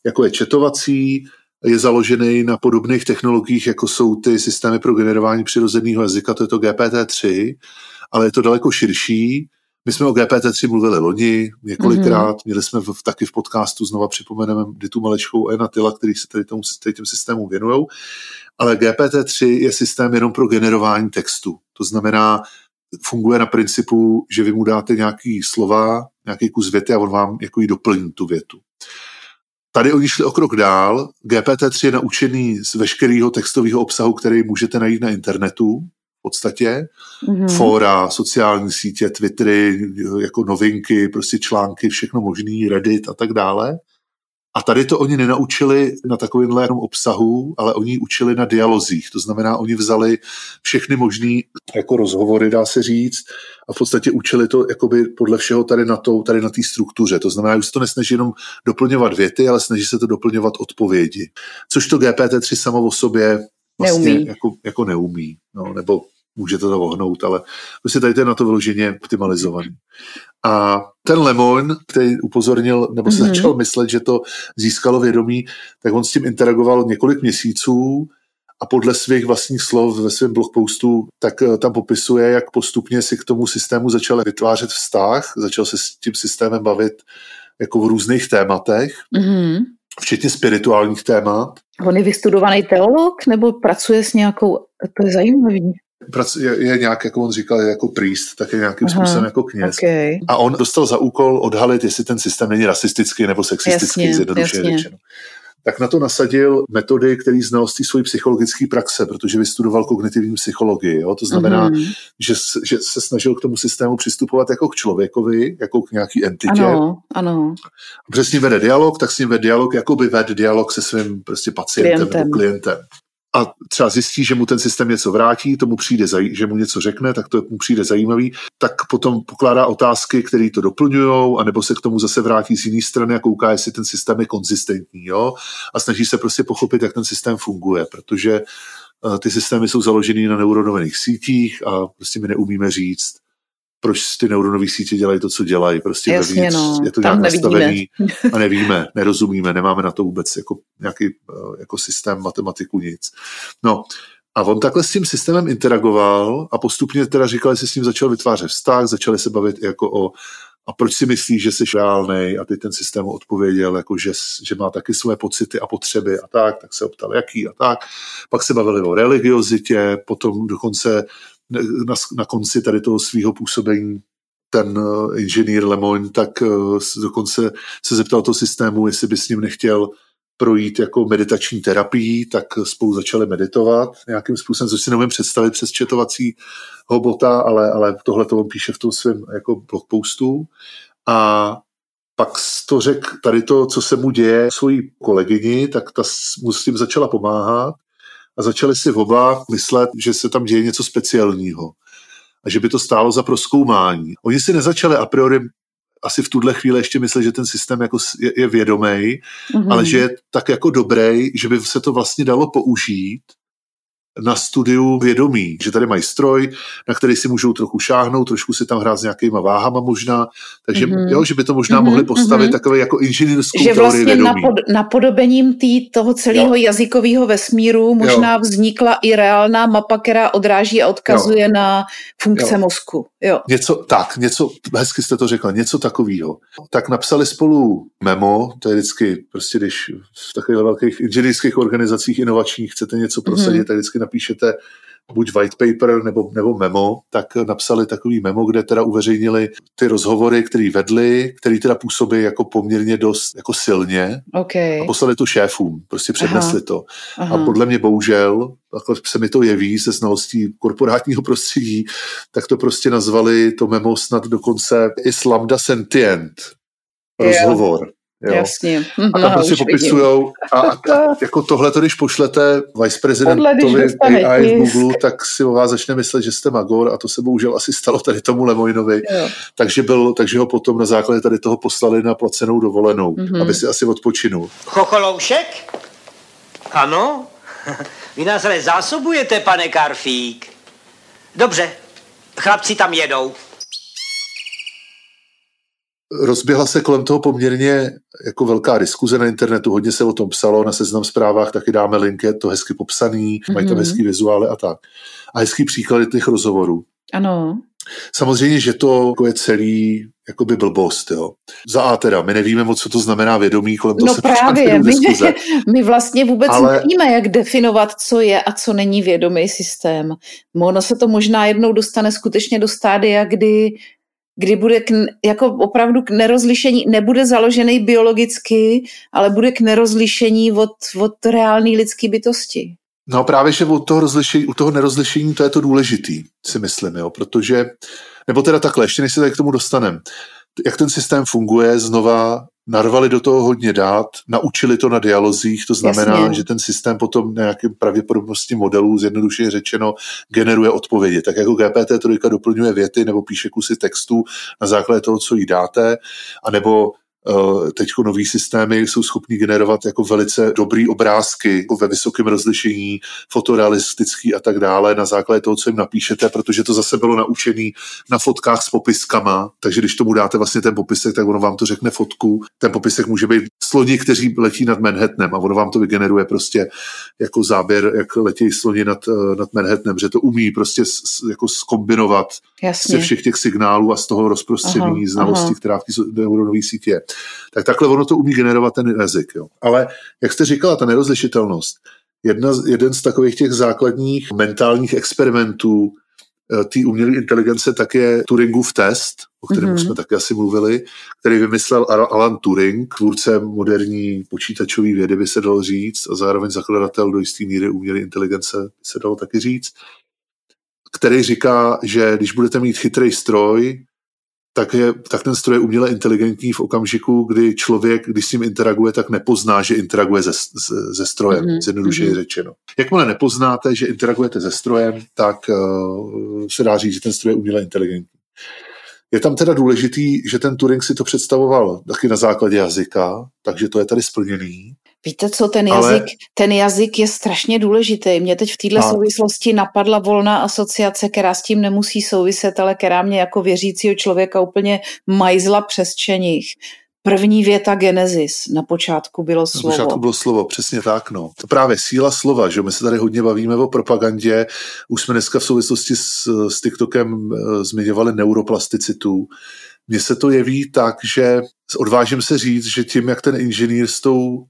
jako je četovací, je založený na podobných technologiích, jako jsou ty systémy pro generování přirozeného jazyka, to je to GPT-3, ale je to daleko širší. My jsme o GPT-3 mluvili loni několikrát, mm-hmm. měli jsme v, taky v podcastu, znova připomeneme Ditu Malečkou a Jana Tyla, který se tady, tomu, tady těm systémům věnují, ale GPT-3 je systém jenom pro generování textu. To znamená, funguje na principu, že vy mu dáte nějaký slova, nějaký kus věty a on vám jako jí doplní tu větu. Tady oni šli o krok dál. GPT-3 je naučený z veškerého textového obsahu, který můžete najít na internetu v podstatě. Mm-hmm. Fóra, sociální sítě, Twittery, jako novinky, prostě články, všechno možný, Reddit a tak dále. A tady to oni nenaučili na takovýmhle jenom obsahu, ale oni učili na dialozích. To znamená, oni vzali všechny možné jako rozhovory, dá se říct, a v podstatě učili to jakoby podle všeho tady na to, tady na té struktuře. To znamená, že se to nesnaží jenom doplňovat věty, ale snaží se to doplňovat odpovědi. Což to GPT-3 samo o sobě vlastně neumí. Jako, jako neumí. No, nebo může to ohnout, ale prostě tady to je na to vyloženě optimalizovaný. A ten Lemon, který upozornil, nebo se mm-hmm. začal myslet, že to získalo vědomí, tak on s tím interagoval několik měsíců a podle svých vlastních slov ve svém blogpostu, tak eh, tam popisuje, jak postupně si k tomu systému začal vytvářet vztah, začal se s tím systémem bavit jako v různých tématech, mm-hmm. včetně spirituálních témat.
On je vystudovaný teolog nebo pracuje s nějakou, to je zajímavý
je, je nějak, jako on říkal, je jako priest, tak je nějakým Aha, způsobem jako kněz. Okay. A on dostal za úkol odhalit, jestli ten systém není rasistický nebo sexistický, zjednodušeně řečeno tak na to nasadil metody, který znal z té své psychologické praxe, protože vystudoval kognitivní psychologii. Jo? To znamená, mm-hmm. že, že se snažil k tomu systému přistupovat jako k člověkovi, jako k nějaký entitě.
Ano, ano.
A přesně vede dialog, tak s ním vede dialog, jako by ved dialog se svým prostě pacientem klientem. nebo klientem a třeba zjistí, že mu ten systém něco vrátí, tomu přijde, že mu něco řekne, tak to mu přijde zajímavý, tak potom pokládá otázky, které to doplňují, anebo se k tomu zase vrátí z jiné strany a kouká, jestli ten systém je konzistentní, jo, a snaží se prostě pochopit, jak ten systém funguje, protože eh, ty systémy jsou založeny na neuronových sítích a prostě my neumíme říct, proč ty neuronové sítě dělají to, co dělají. Prostě
Jasně, vevnitř, no,
je to nějak nastavený a nevíme, nerozumíme, nemáme na to vůbec jako nějaký eh, jako systém matematiku nic. No, a on takhle s tím systémem interagoval a postupně teda říkal, že se s ním začal vytvářet vztah, začali se bavit jako o a proč si myslíš, že jsi reálný? A teď ten systém odpověděl, jako že, že má taky své pocity a potřeby a tak, tak se optal, jaký a tak. Pak se bavili o religiozitě, potom dokonce na, na konci tady toho svého působení ten uh, inženýr Lemoyne, tak uh, dokonce se zeptal toho systému, jestli by s ním nechtěl projít jako meditační terapii, tak spolu začali meditovat nějakým způsobem, což si nevím představit přes četovací bota, ale, ale tohle to on píše v tom svém jako blogpostu. A pak to řekl tady to, co se mu děje svojí kolegyni, tak ta mu s tím začala pomáhat a začali si oba myslet, že se tam děje něco speciálního a že by to stálo za proskoumání. Oni si nezačali a priori asi v tuhle chvíli ještě myslet, že ten systém jako je, je vědomý, mm-hmm. ale že je tak jako dobrý, že by se to vlastně dalo použít na studiu vědomí, že tady mají stroj, na který si můžou trochu šáhnout, trošku si tam hrát s nějakýma váhama možná, takže mm-hmm. jo, že by to možná mm-hmm. mohli postavit mm-hmm. takové jako inženýrskou
že
vlastně
vědomí. Napod, napodobením tý, toho celého jo. jazykového vesmíru možná jo. vznikla i reálná mapa, která odráží a odkazuje jo. na funkce jo. mozku. Jo.
Něco, tak, něco, hezky jste to řekla, něco takového. Tak napsali spolu memo, to je vždycky, prostě když v takových velkých inženýrských organizacích inovačních chcete něco prosadit, mm-hmm. tak vždycky napíšete buď white paper nebo, nebo memo, tak napsali takový memo, kde teda uveřejnili ty rozhovory, které vedli, které teda působí jako poměrně dost jako silně
okay.
a poslali to šéfům, prostě přednesli Aha. to. Aha. A podle mě bohužel, jako se mi to jeví se znalostí korporátního prostředí, tak to prostě nazvali to memo snad dokonce is lambda sentient rozhovor. Yeah.
Jo. Jasně.
A tam prostě popisujou, a, a jako tohle, když pošlete viceprezidentovi AI v Google, tak si o vás začne myslet, že jste magor a to se bohužel asi stalo tady tomu Lemoinovi. Takže, byl, takže ho potom na základě tady toho poslali na placenou dovolenou, mm-hmm. aby si asi odpočinul.
Chocholoušek? Ano? Vy nás ale zásobujete, pane Karfík. Dobře, chlapci tam jedou
rozběhla se kolem toho poměrně jako velká diskuze na internetu, hodně se o tom psalo, na seznam zprávách taky dáme link, je to hezky popsaný, mm-hmm. mají tam mhm. hezký vizuály a tak. A hezký příklady těch rozhovorů.
Ano.
Samozřejmě, že to jako je celý jakoby blbost. Jo. Za A teda, my nevíme moc, co to znamená vědomí, kolem toho
no
se
právě, my, my vlastně vůbec Ale... nevíme, jak definovat, co je a co není vědomý systém. Ono se to možná jednou dostane skutečně do stádia, kdy kdy bude k, jako opravdu k nerozlišení, nebude založený biologicky, ale bude k nerozlišení od, od reální lidské bytosti.
No právě, že u toho, rozlišení, u toho nerozlišení to je to důležitý, si myslím, jo, protože, nebo teda takhle, ještě než se tady k tomu dostaneme, jak ten systém funguje, znova narvali do toho hodně dát, naučili to na dialozích, to znamená, Jasně. že ten systém potom nějakým pravděpodobnosti modelů, zjednodušeně řečeno, generuje odpovědi. Tak jako GPT-3 doplňuje věty nebo píše kusy textu na základě toho, co jí dáte, anebo teď nový systémy jsou schopní generovat jako velice dobrý obrázky jako ve vysokém rozlišení, fotorealistický a tak dále na základě toho, co jim napíšete, protože to zase bylo naučený na fotkách s popiskama, takže když tomu dáte vlastně ten popisek, tak ono vám to řekne fotku. Ten popisek může být sloni, kteří letí nad Manhattanem a ono vám to vygeneruje prostě jako záběr, jak letí sloni nad, eh, nad Manhattanem, že to umí prostě jako skombinovat
Jasně.
ze všech těch signálů a z toho rozprostření znalosti, aha. která v té neuronové sítě je tak takhle ono to umí generovat ten jazyk. Jo. Ale jak jste říkala, ta nerozlišitelnost, jedna, jeden z takových těch základních mentálních experimentů eh, té umělé inteligence tak je Turingův test, o kterém mm-hmm. jsme taky asi mluvili, který vymyslel Alan Turing, tvůrce moderní počítačové vědy, by se dalo říct, a zároveň zakladatel do jisté míry umělé inteligence, by se dalo taky říct, který říká, že když budete mít chytrý stroj, tak, je, tak ten stroj je uměle inteligentní v okamžiku, kdy člověk, když s ním interaguje, tak nepozná, že interaguje se, se strojem, mm-hmm. zjednodušeně mm-hmm. řečeno. Jakmile nepoznáte, že interagujete se strojem, tak uh, se dá říct, že ten stroj je uměle inteligentní. Je tam teda důležitý, že ten Turing si to představoval taky na základě jazyka, takže to je tady splněný.
Víte co, ten jazyk, Ale... ten jazyk je strašně důležitý. Mě teď v této a... souvislosti napadla volná asociace, která s tím nemusí souviset, ale která mě jako věřícího člověka úplně majzla přes čeních. První věta Genesis, na počátku bylo slovo.
Na počátku bylo slovo, přesně tak. No. To právě síla slova, že my se tady hodně bavíme o propagandě. Už jsme dneska v souvislosti s, s TikTokem e, zmiňovali neuroplasticitu. Mně se to jeví tak, že odvážím se říct, že tím, jak ten inženýr s tou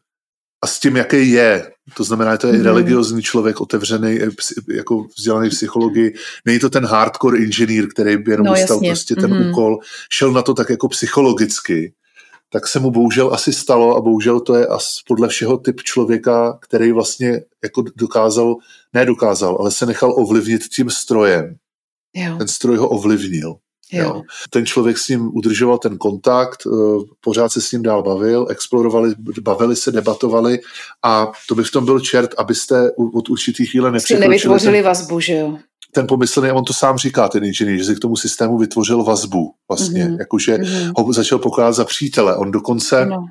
a s tím, jaký je. To znamená, že to je mm. religiozní člověk, otevřený, jako vzdělaný psychologii. Není to ten hardcore inženýr, který by jenom no, dostal jasně. prostě ten mm. úkol. Šel na to tak jako psychologicky. Tak se mu bohužel asi stalo a bohužel to je asi podle všeho typ člověka, který vlastně jako dokázal, ne dokázal, ale se nechal ovlivnit tím strojem.
Jo.
Ten stroj ho ovlivnil. Jo. Ten člověk s ním udržoval ten kontakt, eh, pořád se s ním dál bavil, explorovali, bavili se, debatovali a to by v tom byl čert, abyste od určitých chvíle nepřekročili.
nevytvořili ten, vazbu, že jo?
Ten pomyslný, on to sám říká, ten inženýr, že si k tomu systému vytvořil vazbu vlastně, mm-hmm. jakože mm-hmm. ho začal pokládat za přítele. On dokonce no.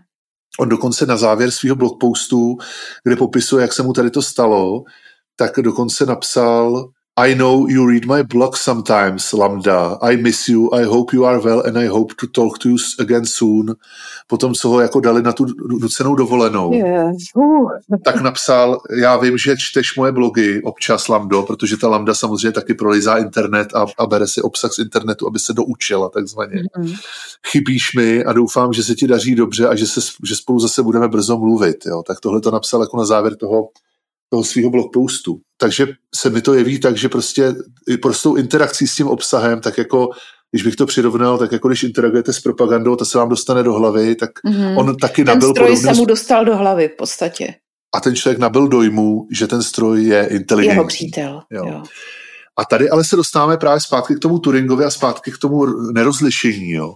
On dokonce na závěr svého blogpostu, kde popisuje, jak se mu tady to stalo, tak dokonce napsal I know you read my blog sometimes, Lambda. I miss you. I hope you are well and I hope to talk to you again soon. Potom, co ho jako dali na tu nucenou dovolenou.
Uh.
tak napsal, já vím, že čteš moje blogy občas Lambdo, protože ta Lambda samozřejmě taky prolizá internet a, a bere si obsah z internetu, aby se doučila takzvaně.
Mm.
Chybíš mi a doufám, že se ti daří dobře a že, se, že spolu zase budeme brzo mluvit. Jo? Tak tohle to napsal jako na závěr toho, toho svého blogpostu. Takže se mi to jeví tak, že prostě i prostou interakcí s tím obsahem, tak jako když bych to přirovnal, tak jako když interagujete s propagandou, ta se vám dostane do hlavy, tak
Mhm.
on taky
Ten
nabil
stroj
podobně
se mu dostal do hlavy v podstatě.
a ten člověk nabil dojmu, že ten stroj je inteligentní.
Jeho přítel.
Jo.
Jo.
A tady ale se dostáváme právě zpátky k tomu Turingovi a zpátky k tomu nerozlišení, jo?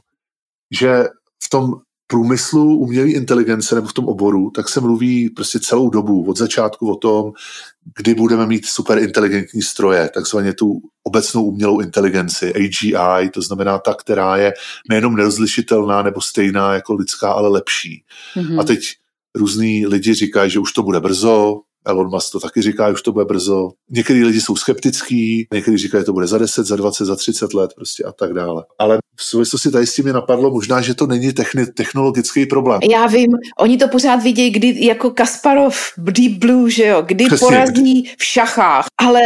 že v tom průmyslu umělé inteligence nebo v tom oboru, tak se mluví prostě celou dobu, od začátku o tom, kdy budeme mít super inteligentní stroje, takzvaně tu obecnou umělou inteligenci, AGI, to znamená ta, která je nejenom nerozlišitelná nebo stejná jako lidská, ale lepší.
Mhm.
A teď různý lidi říkají, že už to bude brzo, Elon Musk to taky říká, už to bude brzo. Některý lidi jsou skeptický, někteří říkají, že to bude za 10, za 20, za 30 let prostě a tak dále. Ale v souvislosti tady s tím mě napadlo možná, že to není techni- technologický problém.
Já vím, oni to pořád vidějí, kdy jako Kasparov, Deep Blue, že jo, kdy
Přesně.
porazí v šachách, ale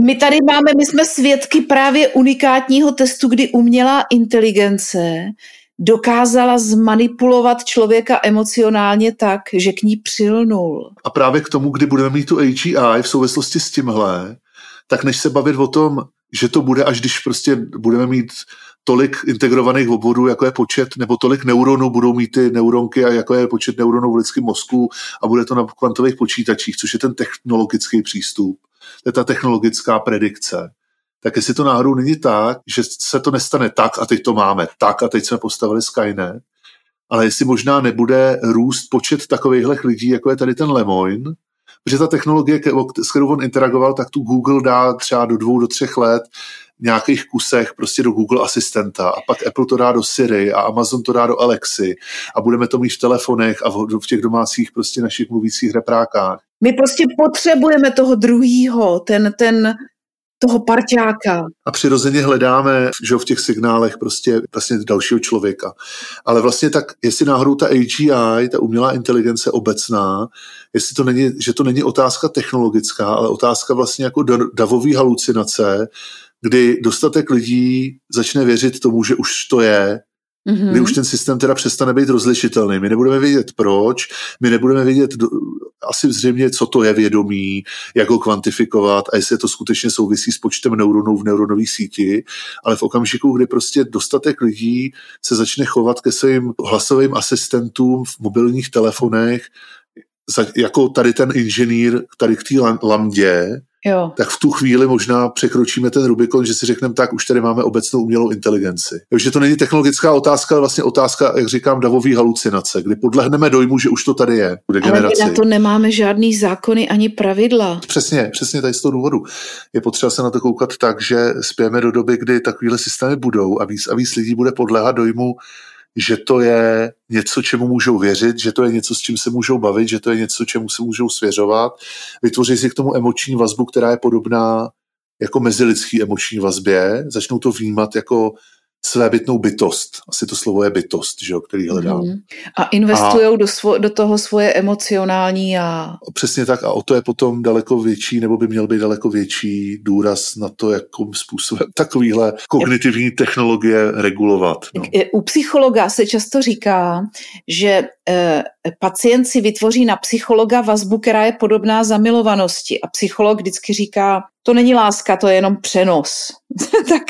my tady máme, my jsme svědky právě unikátního testu, kdy umělá inteligence dokázala zmanipulovat člověka emocionálně tak, že k ní přilnul.
A právě k tomu, kdy budeme mít tu AGI v souvislosti s tímhle, tak než se bavit o tom, že to bude, až když prostě budeme mít tolik integrovaných obvodů, jako je počet, nebo tolik neuronů budou mít ty neuronky a jako je počet neuronů v lidském mozku a bude to na kvantových počítačích, což je ten technologický přístup. To je ta technologická predikce. Tak jestli to náhodou není tak, že se to nestane tak a teď to máme, tak a teď jsme postavili Skynet, ale jestli možná nebude růst počet takovýchhle lidí, jako je tady ten Lemoyne, protože ta technologie, s kterou on interagoval, tak tu Google dá třeba do dvou, do třech let nějakých kusech prostě do Google asistenta a pak Apple to dá do Siri a Amazon to dá do Alexy a budeme to mít v telefonech a v, v těch domácích prostě našich mluvících reprákách.
My prostě potřebujeme toho druhýho, ten, ten, toho parťáka.
A přirozeně hledáme že v těch signálech prostě vlastně dalšího člověka. Ale vlastně tak, jestli náhodou ta AGI, ta umělá inteligence obecná, jestli to není, že to není otázka technologická, ale otázka vlastně jako da- davový halucinace, kdy dostatek lidí začne věřit tomu, že už to je,
Mhm.
kdy už ten systém teda přestane být rozlišitelný. My nebudeme vědět proč, my nebudeme vědět do, asi zřejmě, co to je vědomí, jak ho kvantifikovat a jestli to skutečně souvisí s počtem neuronů v neuronové síti, ale v okamžiku, kdy prostě dostatek lidí se začne chovat ke svým hlasovým asistentům v mobilních telefonech, jako tady ten inženýr, tady k té lam- lambdě,
Jo.
tak v tu chvíli možná překročíme ten Rubikon, že si řekneme tak, už tady máme obecnou umělou inteligenci. Takže to není technologická otázka, ale vlastně otázka, jak říkám, davový halucinace, kdy podlehneme dojmu, že už to tady je, bude
Ale my na to nemáme žádný zákony ani pravidla.
Přesně, přesně tady z toho důvodu. Je potřeba se na to koukat tak, že spějeme do doby, kdy takovéhle systémy budou a víc a víc lidí bude podléhat dojmu, že to je něco, čemu můžou věřit, že to je něco, s čím se můžou bavit, že to je něco, čemu se můžou svěřovat. Vytvoří si k tomu emoční vazbu, která je podobná jako mezilidský emoční vazbě. Začnou to vnímat jako svébytnou bytost. Asi to slovo je bytost, že jo, který hledám.
Mhm. A investují do, svo, do toho svoje emocionální a
Přesně tak a o to je potom daleko větší, nebo by měl být daleko větší důraz na to, jakým způsobem takovýhle kognitivní technologie regulovat. No.
U psychologa se často říká, že pacient si vytvoří na psychologa vazbu, která je podobná zamilovanosti. A psycholog vždycky říká, to není láska, to je jenom přenos. tak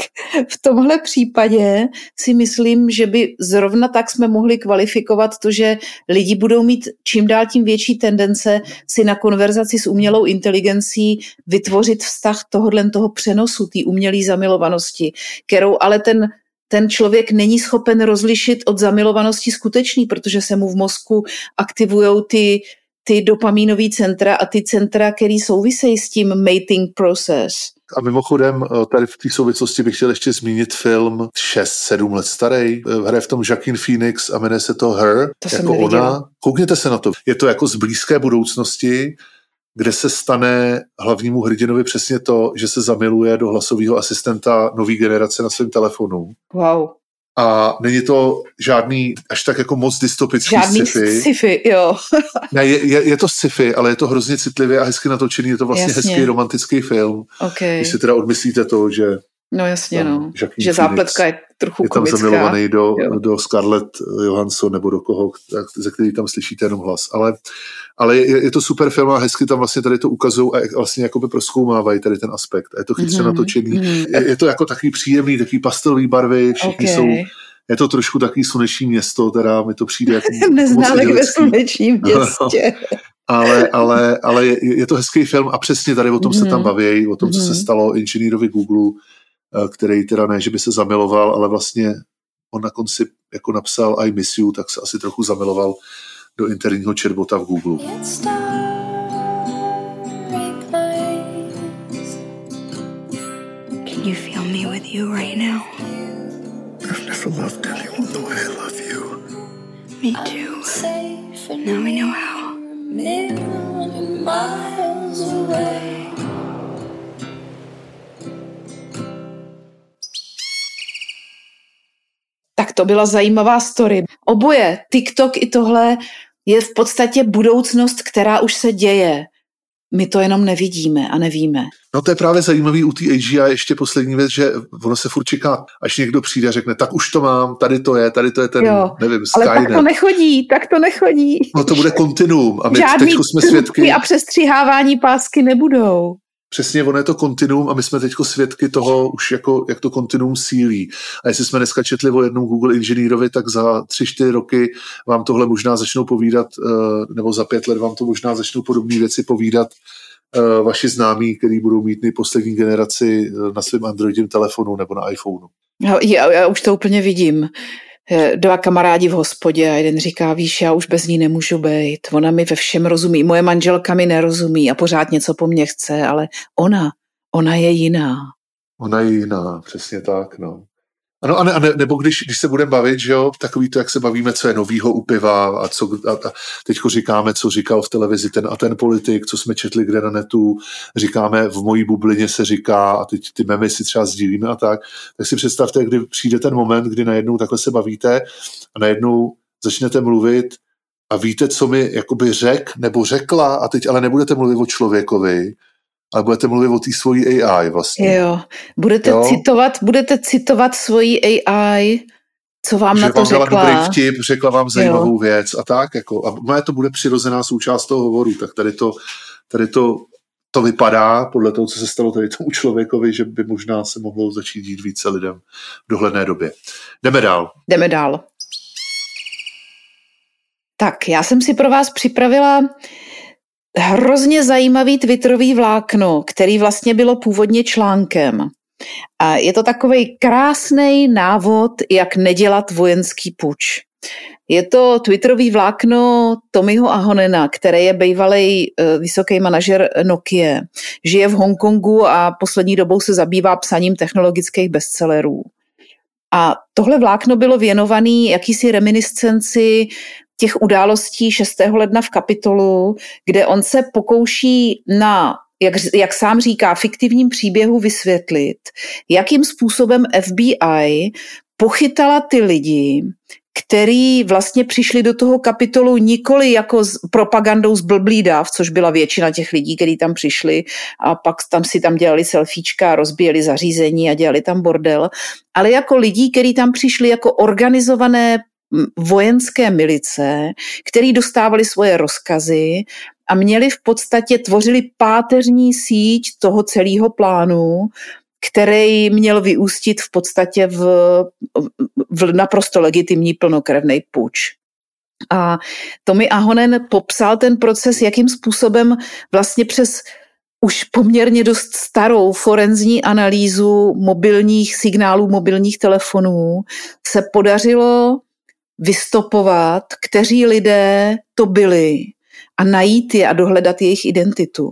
v tomhle případě si myslím, že by zrovna tak jsme mohli kvalifikovat to, že lidi budou mít čím dál tím větší tendence si na konverzaci s umělou inteligencí vytvořit vztah tohohle toho přenosu, té umělé zamilovanosti, kterou ale ten ten člověk není schopen rozlišit od zamilovanosti skutečný, protože se mu v mozku aktivují ty, ty dopamínové centra a ty centra, které souvisejí s tím mating process.
A mimochodem, tady v té souvislosti bych chtěl ještě zmínit film 6-7 let starý. Hraje v tom Jacqueline Phoenix a jmenuje se to Her,
To
jako ona. Koukněte se na to. Je to jako z blízké budoucnosti, kde se stane hlavnímu hrdinovi přesně to, že se zamiluje do hlasového asistenta nový generace na svém telefonu.
Wow.
A není to žádný až tak jako moc dystopický
žádný
sci-fi.
sci-fi. jo.
ne, je, je, je, to sci-fi, ale je to hrozně citlivě a hezky natočený. Je to vlastně
Jasně.
hezký romantický film.
Okay.
Když si teda odmyslíte to, že
No jasně,
tam
no.
Joaquin
Že
Phoenix
zápletka je trochu
je tam
komická.
zamilovaný do,
Jo.
do Scarlett Johansson nebo do koho, ze který tam slyšíte jenom hlas. Ale, ale je, je, to super film a hezky tam vlastně tady to ukazují a vlastně jakoby proskoumávají tady ten aspekt. A je to chytře
Mhm,
mm-hmm. natočený.
mhm.
Je, je, to jako takový příjemný, takový pastelový barvy, všichni
Ok.
jsou je to trošku takový sluneční město, teda mi to přijde jako moc
Neználek ve slunečním městě.
ale, ale, ale je, je to hezký film a přesně tady o tom mm-hmm. se tam
Mhm.
baví, o tom, co se
Mhm.
stalo inženýrovi Google, eh, který teda ne, že by se zamiloval, ale vlastně on na konci jako napsal I miss you, tak se asi trochu zamiloval do interního chatbota v Google.
Can you feel me with you right now?
I've never loved anyone the way I love you.
Me too. Now we know how.
Tak to byla zajímavá story. Oboje, TikTok i tohle, je v podstatě budoucnost, která už se děje. My to jenom nevidíme a nevíme.
No to je právě zajímavý u té AGI ještě poslední věc, že ono se furt čeká, až někdo přijde a řekne, tak už to mám, tady to je, tady to je ten,
Jo,
nevím,
Ale tak
Skynet.
to nechodí, tak to nechodí.
No to bude kontinuum a my
Žádný
teď jsme svědky.
a přestřihávání pásky nebudou.
Přesně, ono je to kontinuum a my jsme teď svědky toho, už jako, jak to kontinuum sílí. A jestli jsme dneska četli o jednom Google inženýrovi, tak za tři, čtyři roky vám tohle možná začnou povídat, eh, nebo za pět let vám to možná začnou podobné věci povídat eh, vaši známí, který budou mít nejposlední generaci eh, na svém Androidovém telefonu nebo na iPhoneu.
Já, já, já už to úplně vidím. Eh, Dva kamarádi v hospodě a jeden říká, víš, já už bez ní nemůžu být. Ona mi ve všem rozumí. Moje manželka mi nerozumí a pořád něco po mně chce, ale ona, ona je jiná.
Ona je jiná, přesně tak, no. Ano, a, ne, a ne, nebo když, když se budeme bavit, že jo, takový to, jak se bavíme, co je novýho u piva a, co, a, a teďko říkáme, co říkal v televizi ten a ten politik, co jsme četli kde na netu, říkáme, v mojí bublině se říká a teď ty memy si třeba sdílíme a tak, tak si představte, kdy přijde ten moment, kdy najednou takhle se bavíte a najednou začnete mluvit a víte, co mi jakoby řek nebo řekla a teď ale nebudete mluvit o člověkovi, ale budete mluvit o té svojí AI vlastně.
Jo, budete,
Jo.
Citovat, budete citovat svoji AI, co vám
že
na to
vám dala
řekla.
dobrý vtip, řekla vám zajímavou jo. věc a tak. Jako, a moje to bude přirozená součást toho hovoru, tak tady to, tady to, to vypadá podle toho, co se stalo tady tomu člověkovi, že by možná se mohlo začít dít více lidem v dohledné době. Jdeme dál.
Jdeme dál. Tak, já jsem si pro vás připravila hrozně zajímavý twitterový vlákno, který vlastně bylo původně článkem. A je to takový krásný návod, jak nedělat vojenský puč. Je to twitterový vlákno Tommyho Ahonena, který je bývalý vysoký manažer Nokia. Žije v Hongkongu a poslední dobou se zabývá psaním technologických bestsellerů. A tohle vlákno bylo věnované jakýsi reminiscenci těch událostí 6. ledna v kapitolu, kde on se pokouší na jak, jak sám říká, fiktivním příběhu vysvětlit, jakým způsobem FBI pochytala ty lidi, který vlastně přišli do toho kapitolu nikoli jako s propagandou z blblý dáv, což byla většina těch lidí, kteří tam přišli a pak tam si tam dělali selfiečka, rozbíjeli zařízení a dělali tam bordel, ale jako lidí, kteří tam přišli jako organizované vojenské milice, který dostávali svoje rozkazy a měli v podstatě, tvořili páteřní síť toho celého plánu, který měl vyústit v podstatě v, v naprosto legitimní plnokrevný puč. A Tommy Ahonen popsal ten proces, jakým způsobem vlastně přes už poměrně dost starou forenzní analýzu mobilních signálů mobilních telefonů se podařilo vystopovat, kteří lidé to byli a najít je a dohledat jejich identitu.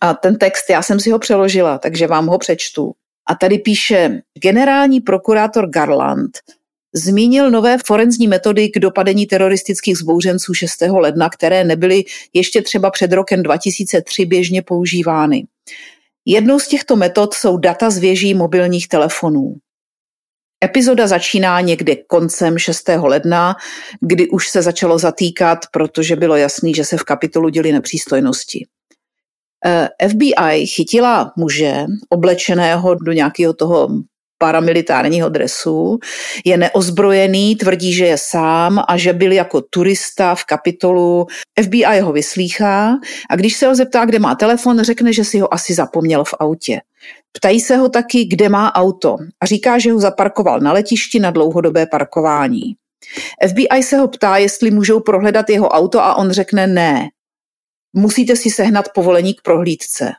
A ten text, já jsem si ho přeložila, takže vám ho přečtu. A tady píše, generální prokurátor Garland zmínil nové forenzní metody k dopadení teroristických zbouřenců 6. ledna, které nebyly ještě třeba před rokem 2003 běžně používány. Jednou z těchto metod jsou data z věží mobilních telefonů. Epizoda začíná někdy koncem 6. ledna, kdy už se začalo zatýkat, protože bylo jasný, že se v kapitolu děli nepřístojnosti. Eh, FBI chytila muže oblečeného do nějakého toho paramilitárního dresu, je neozbrojený, tvrdí, že je sám a že byl jako turista v kapitolu. FBI ho vyslýchá a když se ho zeptá, kde má telefon, řekne, že si ho asi zapomněl v autě. Ptají se ho taky, kde má auto a říká, že ho zaparkoval na letišti na dlouhodobé parkování. FBI se ho ptá, jestli můžou prohledat jeho auto a on řekne ne. Musíte si sehnat povolení k prohlídce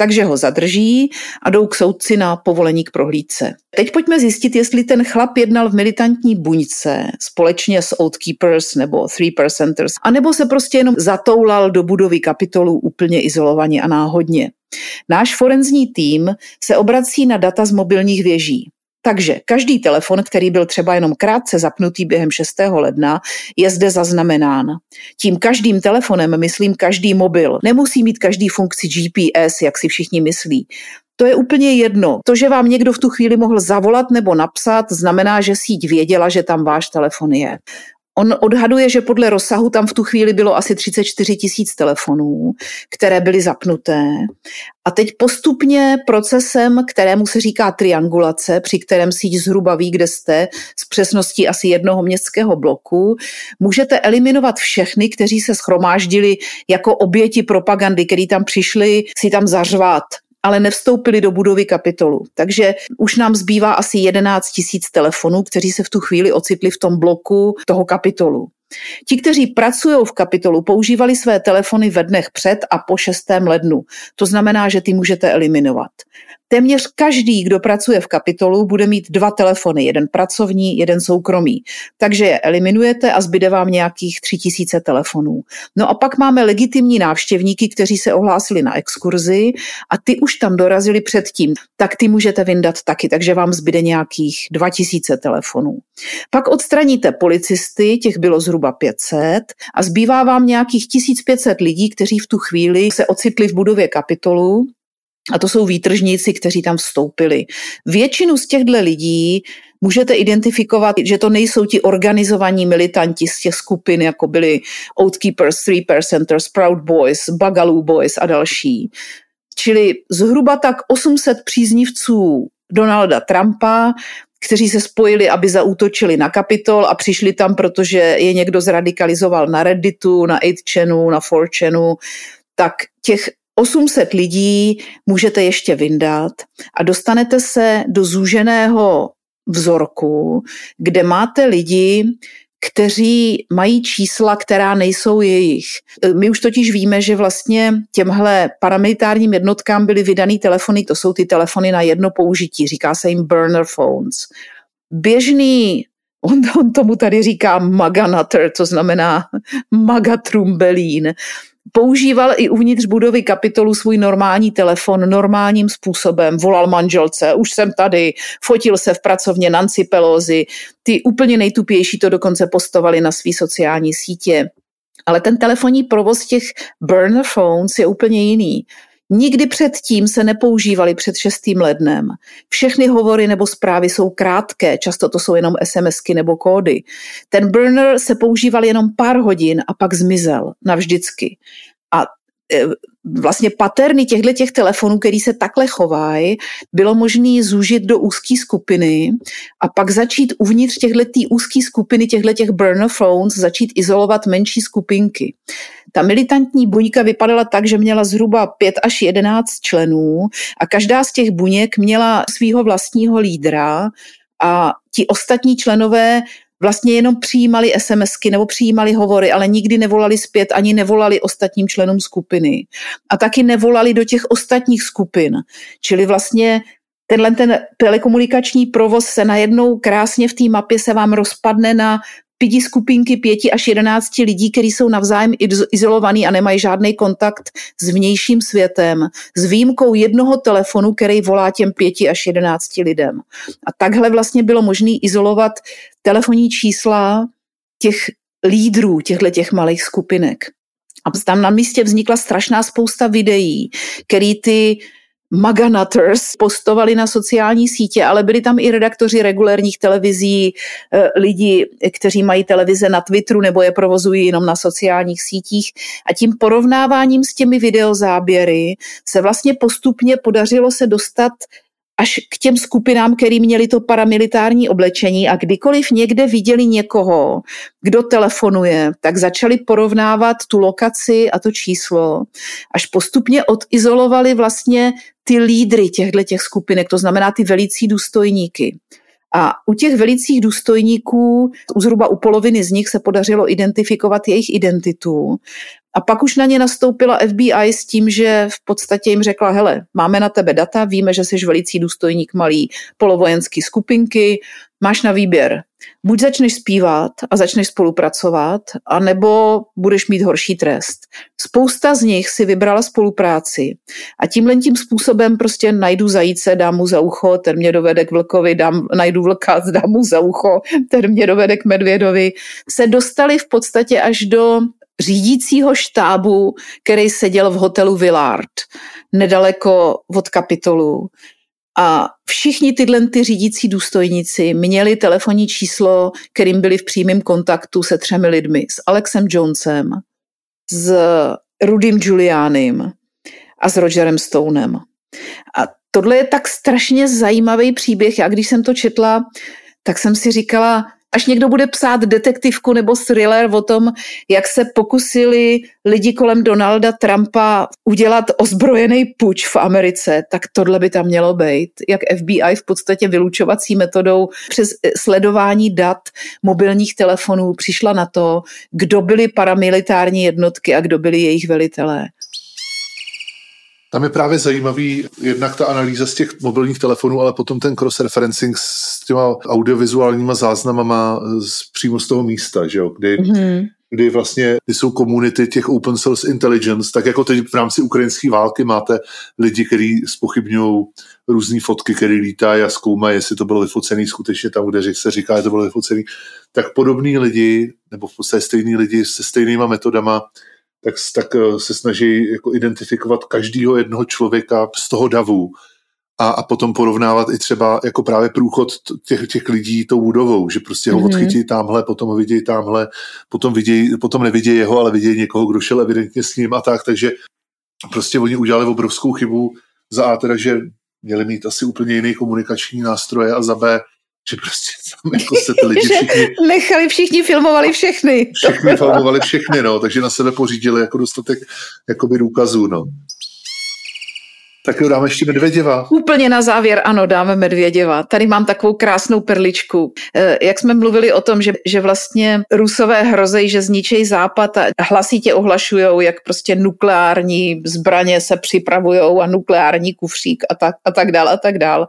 takže ho zadrží a jdou k soudci na povolení k prohlídce. Teď pojďme zjistit, jestli ten chlap jednal v militantní buňce společně s Oathkeepers nebo Three Percenters, anebo se prostě jenom zatoulal do budovy kapitolu úplně izolovaně a náhodně. Náš forenzní tým se obrací na data z mobilních věží. Takže každý telefon, který byl třeba jenom krátce zapnutý během 6. ledna, je zde zaznamenán. Tím každým telefonem myslím každý mobil. Nemusí mít každý funkci GPS, jak si všichni myslí. To je úplně jedno. To, že vám někdo v tu chvíli mohl zavolat nebo napsat, znamená, že síť věděla, že tam váš telefon je. On odhaduje, že podle rozsahu tam v tu chvíli bylo asi 34 tisíc telefonů, které byly zapnuté. A teď postupně procesem, kterému se říká triangulace, při kterém síť zhruba ví, kde jste, s přesností asi jednoho městského bloku, můžete eliminovat všechny, kteří se schromáždili jako oběti propagandy, který tam přišli si tam zařvat ale nevstoupili do budovy kapitolu. Takže už nám zbývá asi 11 tisíc telefonů, kteří se v tu chvíli ocitli v tom bloku toho kapitolu. Ti, kteří pracují v kapitolu, používali své telefony ve dnech před a po 6. lednu. To znamená, že ty můžete eliminovat. Téměř každý, kdo pracuje v kapitolu, bude mít dva telefony, jeden pracovní, jeden soukromý. Takže je eliminujete a zbyde vám nějakých tři tisíce telefonů. No a pak máme legitimní návštěvníky, kteří se ohlásili na exkurzi a ty už tam dorazili předtím. Tak ty můžete vyndat taky, takže vám zbyde nějakých 2000 telefonů. Pak odstraníte policisty, těch bylo zhruba 500 a zbývá vám nějakých 1500 lidí, kteří v tu chvíli se ocitli v budově kapitolu a to jsou výtržníci, kteří tam vstoupili. Většinu z těchto lidí můžete identifikovat, že to nejsou ti organizovaní militanti z těch skupin, jako byli Oathkeepers, Three Percenters, Proud Boys, Bagaloo Boys a další. Čili zhruba tak 800 příznivců Donalda Trumpa, kteří se spojili, aby zaútočili na Kapitol a přišli tam, protože je někdo zradikalizoval na Redditu, na 8chanu, na 4chanu, tak těch 800 lidí můžete ještě vyndat a dostanete se do zúženého vzorku, kde máte lidi, kteří mají čísla, která nejsou jejich. My už totiž víme, že vlastně těmhle paramilitárním jednotkám byly vydaný telefony, to jsou ty telefony na jedno použití, říká se jim burner phones. Běžný On, on tomu tady říká maganater, to znamená magatrumbelín používal i uvnitř budovy kapitolu svůj normální telefon normálním způsobem, volal manželce, už jsem tady, fotil se v pracovně Nancy Pelosi, ty úplně nejtupější to dokonce postovali na své sociální sítě. Ale ten telefonní provoz těch burner phones je úplně jiný. Nikdy předtím se nepoužívali před 6. lednem. Všechny hovory nebo zprávy jsou krátké, často to jsou jenom SMSky nebo kódy. Ten burner se používal jenom pár hodin a pak zmizel navždycky. A e, vlastně paterny těchto těch telefonů, který se takhle chovají, bylo možné zúžit do úzké skupiny a pak začít uvnitř těchto úzké skupiny, těchto těch burner phones, začít izolovat menší skupinky. Ta militantní buňka vypadala tak, že měla zhruba 5 až 11 členů a každá z těch buněk měla svého vlastního lídra a ti ostatní členové vlastně jenom přijímali SMSky nebo přijímali hovory, ale nikdy nevolali zpět, ani nevolali ostatním členům skupiny. A taky nevolali do těch ostatních skupin. Čili vlastně tenhle ten telekomunikační provoz se najednou krásně v té mapě se vám rozpadne na pidi skupinky pěti až jedenácti lidí, kteří jsou navzájem izolovaní a nemají žádný kontakt s vnějším světem, s výjimkou jednoho telefonu, který volá těm pěti až jedenácti lidem. A takhle vlastně bylo možné izolovat telefonní čísla těch lídrů těchto těch malých skupinek. A tam na místě vznikla strašná spousta videí, který ty Maganatters postovali na sociální sítě, ale byli tam i redaktoři regulérních televizí, eh, lidi, kteří mají televize na Twitteru nebo je provozují jenom na sociálních sítích. A tím porovnáváním s těmi videozáběry se vlastně postupně podařilo se dostat až k těm skupinám, který měli to paramilitární oblečení a kdykoliv někde viděli někoho, kdo telefonuje, tak začali porovnávat tu lokaci a to číslo, až postupně odizolovali vlastně ty lídry těchto těch skupinek, to znamená ty velicí důstojníky. A u těch velicích důstojníků, zhruba u poloviny z nich se podařilo identifikovat jejich identitu. A pak už na ně nastoupila FBI s tím, že v podstatě jim řekla, hele, máme na tebe data, víme, že jsi velicí důstojník malý polovojenský skupinky, máš na výběr. Buď začneš zpívat a začneš spolupracovat, anebo budeš mít horší trest. Spousta z nich si vybrala spolupráci a tímhle tím způsobem prostě najdu zajíce, dám mu za ucho, ten mě dovede k vlkovi, dám, najdu vlka, dám mu za ucho, ten mě dovede k medvědovi, se dostali v podstatě až do řídícího štábu, který seděl v hotelu Villard, nedaleko od kapitolu. A všichni tyhle ty řídící důstojníci měli telefonní číslo, kterým byli v přímém kontaktu se třemi lidmi. S Alexem Jonesem, s Rudym Giulianem a s Rogerem Stonem. A tohle je tak strašně zajímavý příběh. Já když jsem to četla, tak jsem si říkala, až někdo bude psát detektivku nebo thriller o tom, jak se pokusili lidi kolem Donalda Trumpa udělat ozbrojený puč v Americe, tak tohle by tam mělo být. Jak FBI v podstatě vylučovací metodou přes sledování dat mobilních telefonů přišla na to, kdo byly paramilitární jednotky a kdo byli jejich velitelé.
Tam je právě zajímavý jednak ta analýza z těch mobilních telefonů, ale potom ten cross-referencing s těma audiovizuálníma záznamama z, přímo z toho místa, že jo, kdy, mm-hmm. kdy vlastně kdy jsou komunity těch open source intelligence, tak jako teď v rámci ukrajinské války máte lidi, kteří spochybňují různé fotky, které lítají a zkoumají, jestli to bylo vyfocený skutečně tam, kde se říká, že to bylo vyfocený, tak podobní lidi, nebo v podstatě stejní lidi se stejnýma metodama tak, tak eh, se snaží jako identifikovat každého jednoho člověka z toho davu a, a potom porovnávat i třeba jako právě průchod těch, těch lidí tou budovou, že prostě ho mm-hmm. odchytí tamhle, potom ho vidějí tamhle, potom, vidějí, potom nevidějí jeho, ale vidějí někoho, kdo šel evidentně s ním a tak, takže prostě oni udělali obrovskou chybu za A teda, že měli mít asi úplně jiný komunikační nástroje a za B, že prostě tam jako se ty lidi všichni...
Nechali všichni, filmovali všechny.
Všichni filmovali všechny, no, takže na sebe pořídili jako dostatek jakoby důkazů, no. Tak jo, dáme ještě Medvěděva.
Úplně na závěr, ano, dáme Medvěděva. Tady mám takovou krásnou perličku. Eh, jak jsme mluvili o tom, že, že vlastně Rusové hrozej, že zničejí západ a hlasitě ohlašují, jak prostě nukleární zbraně se připravují a nukleární kufřík a tak, a tak dál a tak dál.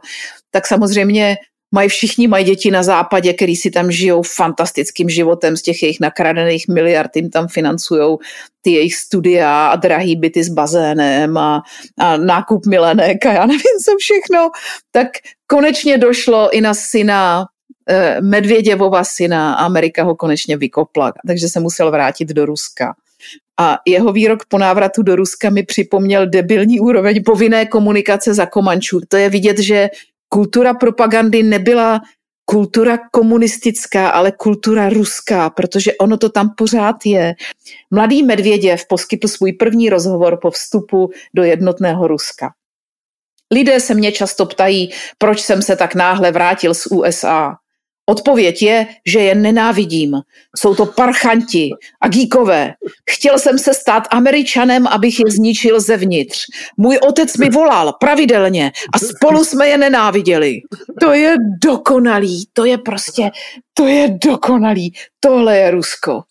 Tak samozřejmě mají všichni mají děti na západě, který si tam žijou fantastickým životem z těch jejich nakradených miliard, jim tam financují ty jejich studia a drahý byty s bazénem a, a nákup milenek a já nevím co všechno, tak konečně došlo i na syna eh, Medvěděvova syna a Amerika ho konečně vykopla, takže se musel vrátit do Ruska. A jeho výrok po návratu do Ruska mi připomněl debilní úroveň povinné komunikace za Komančů. To je vidět, že kultura propagandy nebyla kultura komunistická, ale kultura ruská, protože ono to tam pořád je. Mladý Medvěděv poskytl svůj první rozhovor po vstupu do jednotného Ruska. Lidé se mě často ptají, proč jsem se tak náhle vrátil z USA. Odpověď je, že je nenávidím. Jsou to parchanti a gíkové. Chtěl jsem se stát američanem, abych je zničil zevnitř. Můj otec mi volal pravidelně a spolu jsme je nenáviděli. To je dokonalý, to je prostě, to je dokonalý. Tohle je Rusko.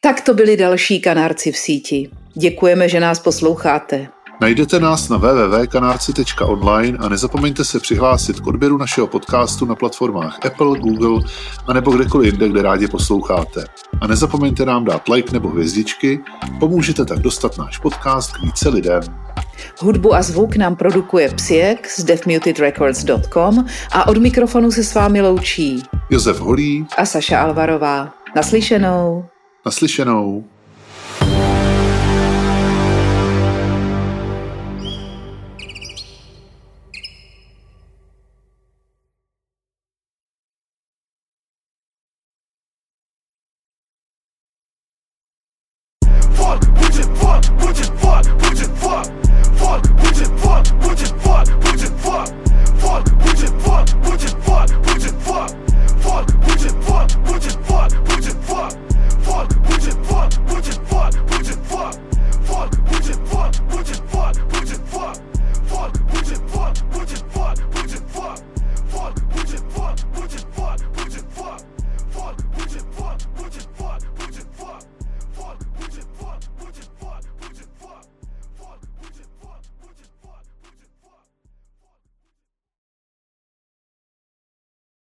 Tak to byli další kanárci v síti. Děkujeme, že nás posloucháte.
Najdete nás na www.kanarci.online a nezapomeňte se přihlásit k odběru našeho podcastu na platformách Apple, Google a nebo kdekoliv jinde, kde rádi posloucháte. A nezapomeňte nám dát like nebo hvězdičky, pomůžete tak dostat náš podcast k více lidem.
Hudbu a zvuk nám produkuje Psiek z deafmutedrecords.com a od mikrofonu se s vámi loučí
Josef Holý
a Saša Alvarová. Naslyšenou.
Naslyšenou.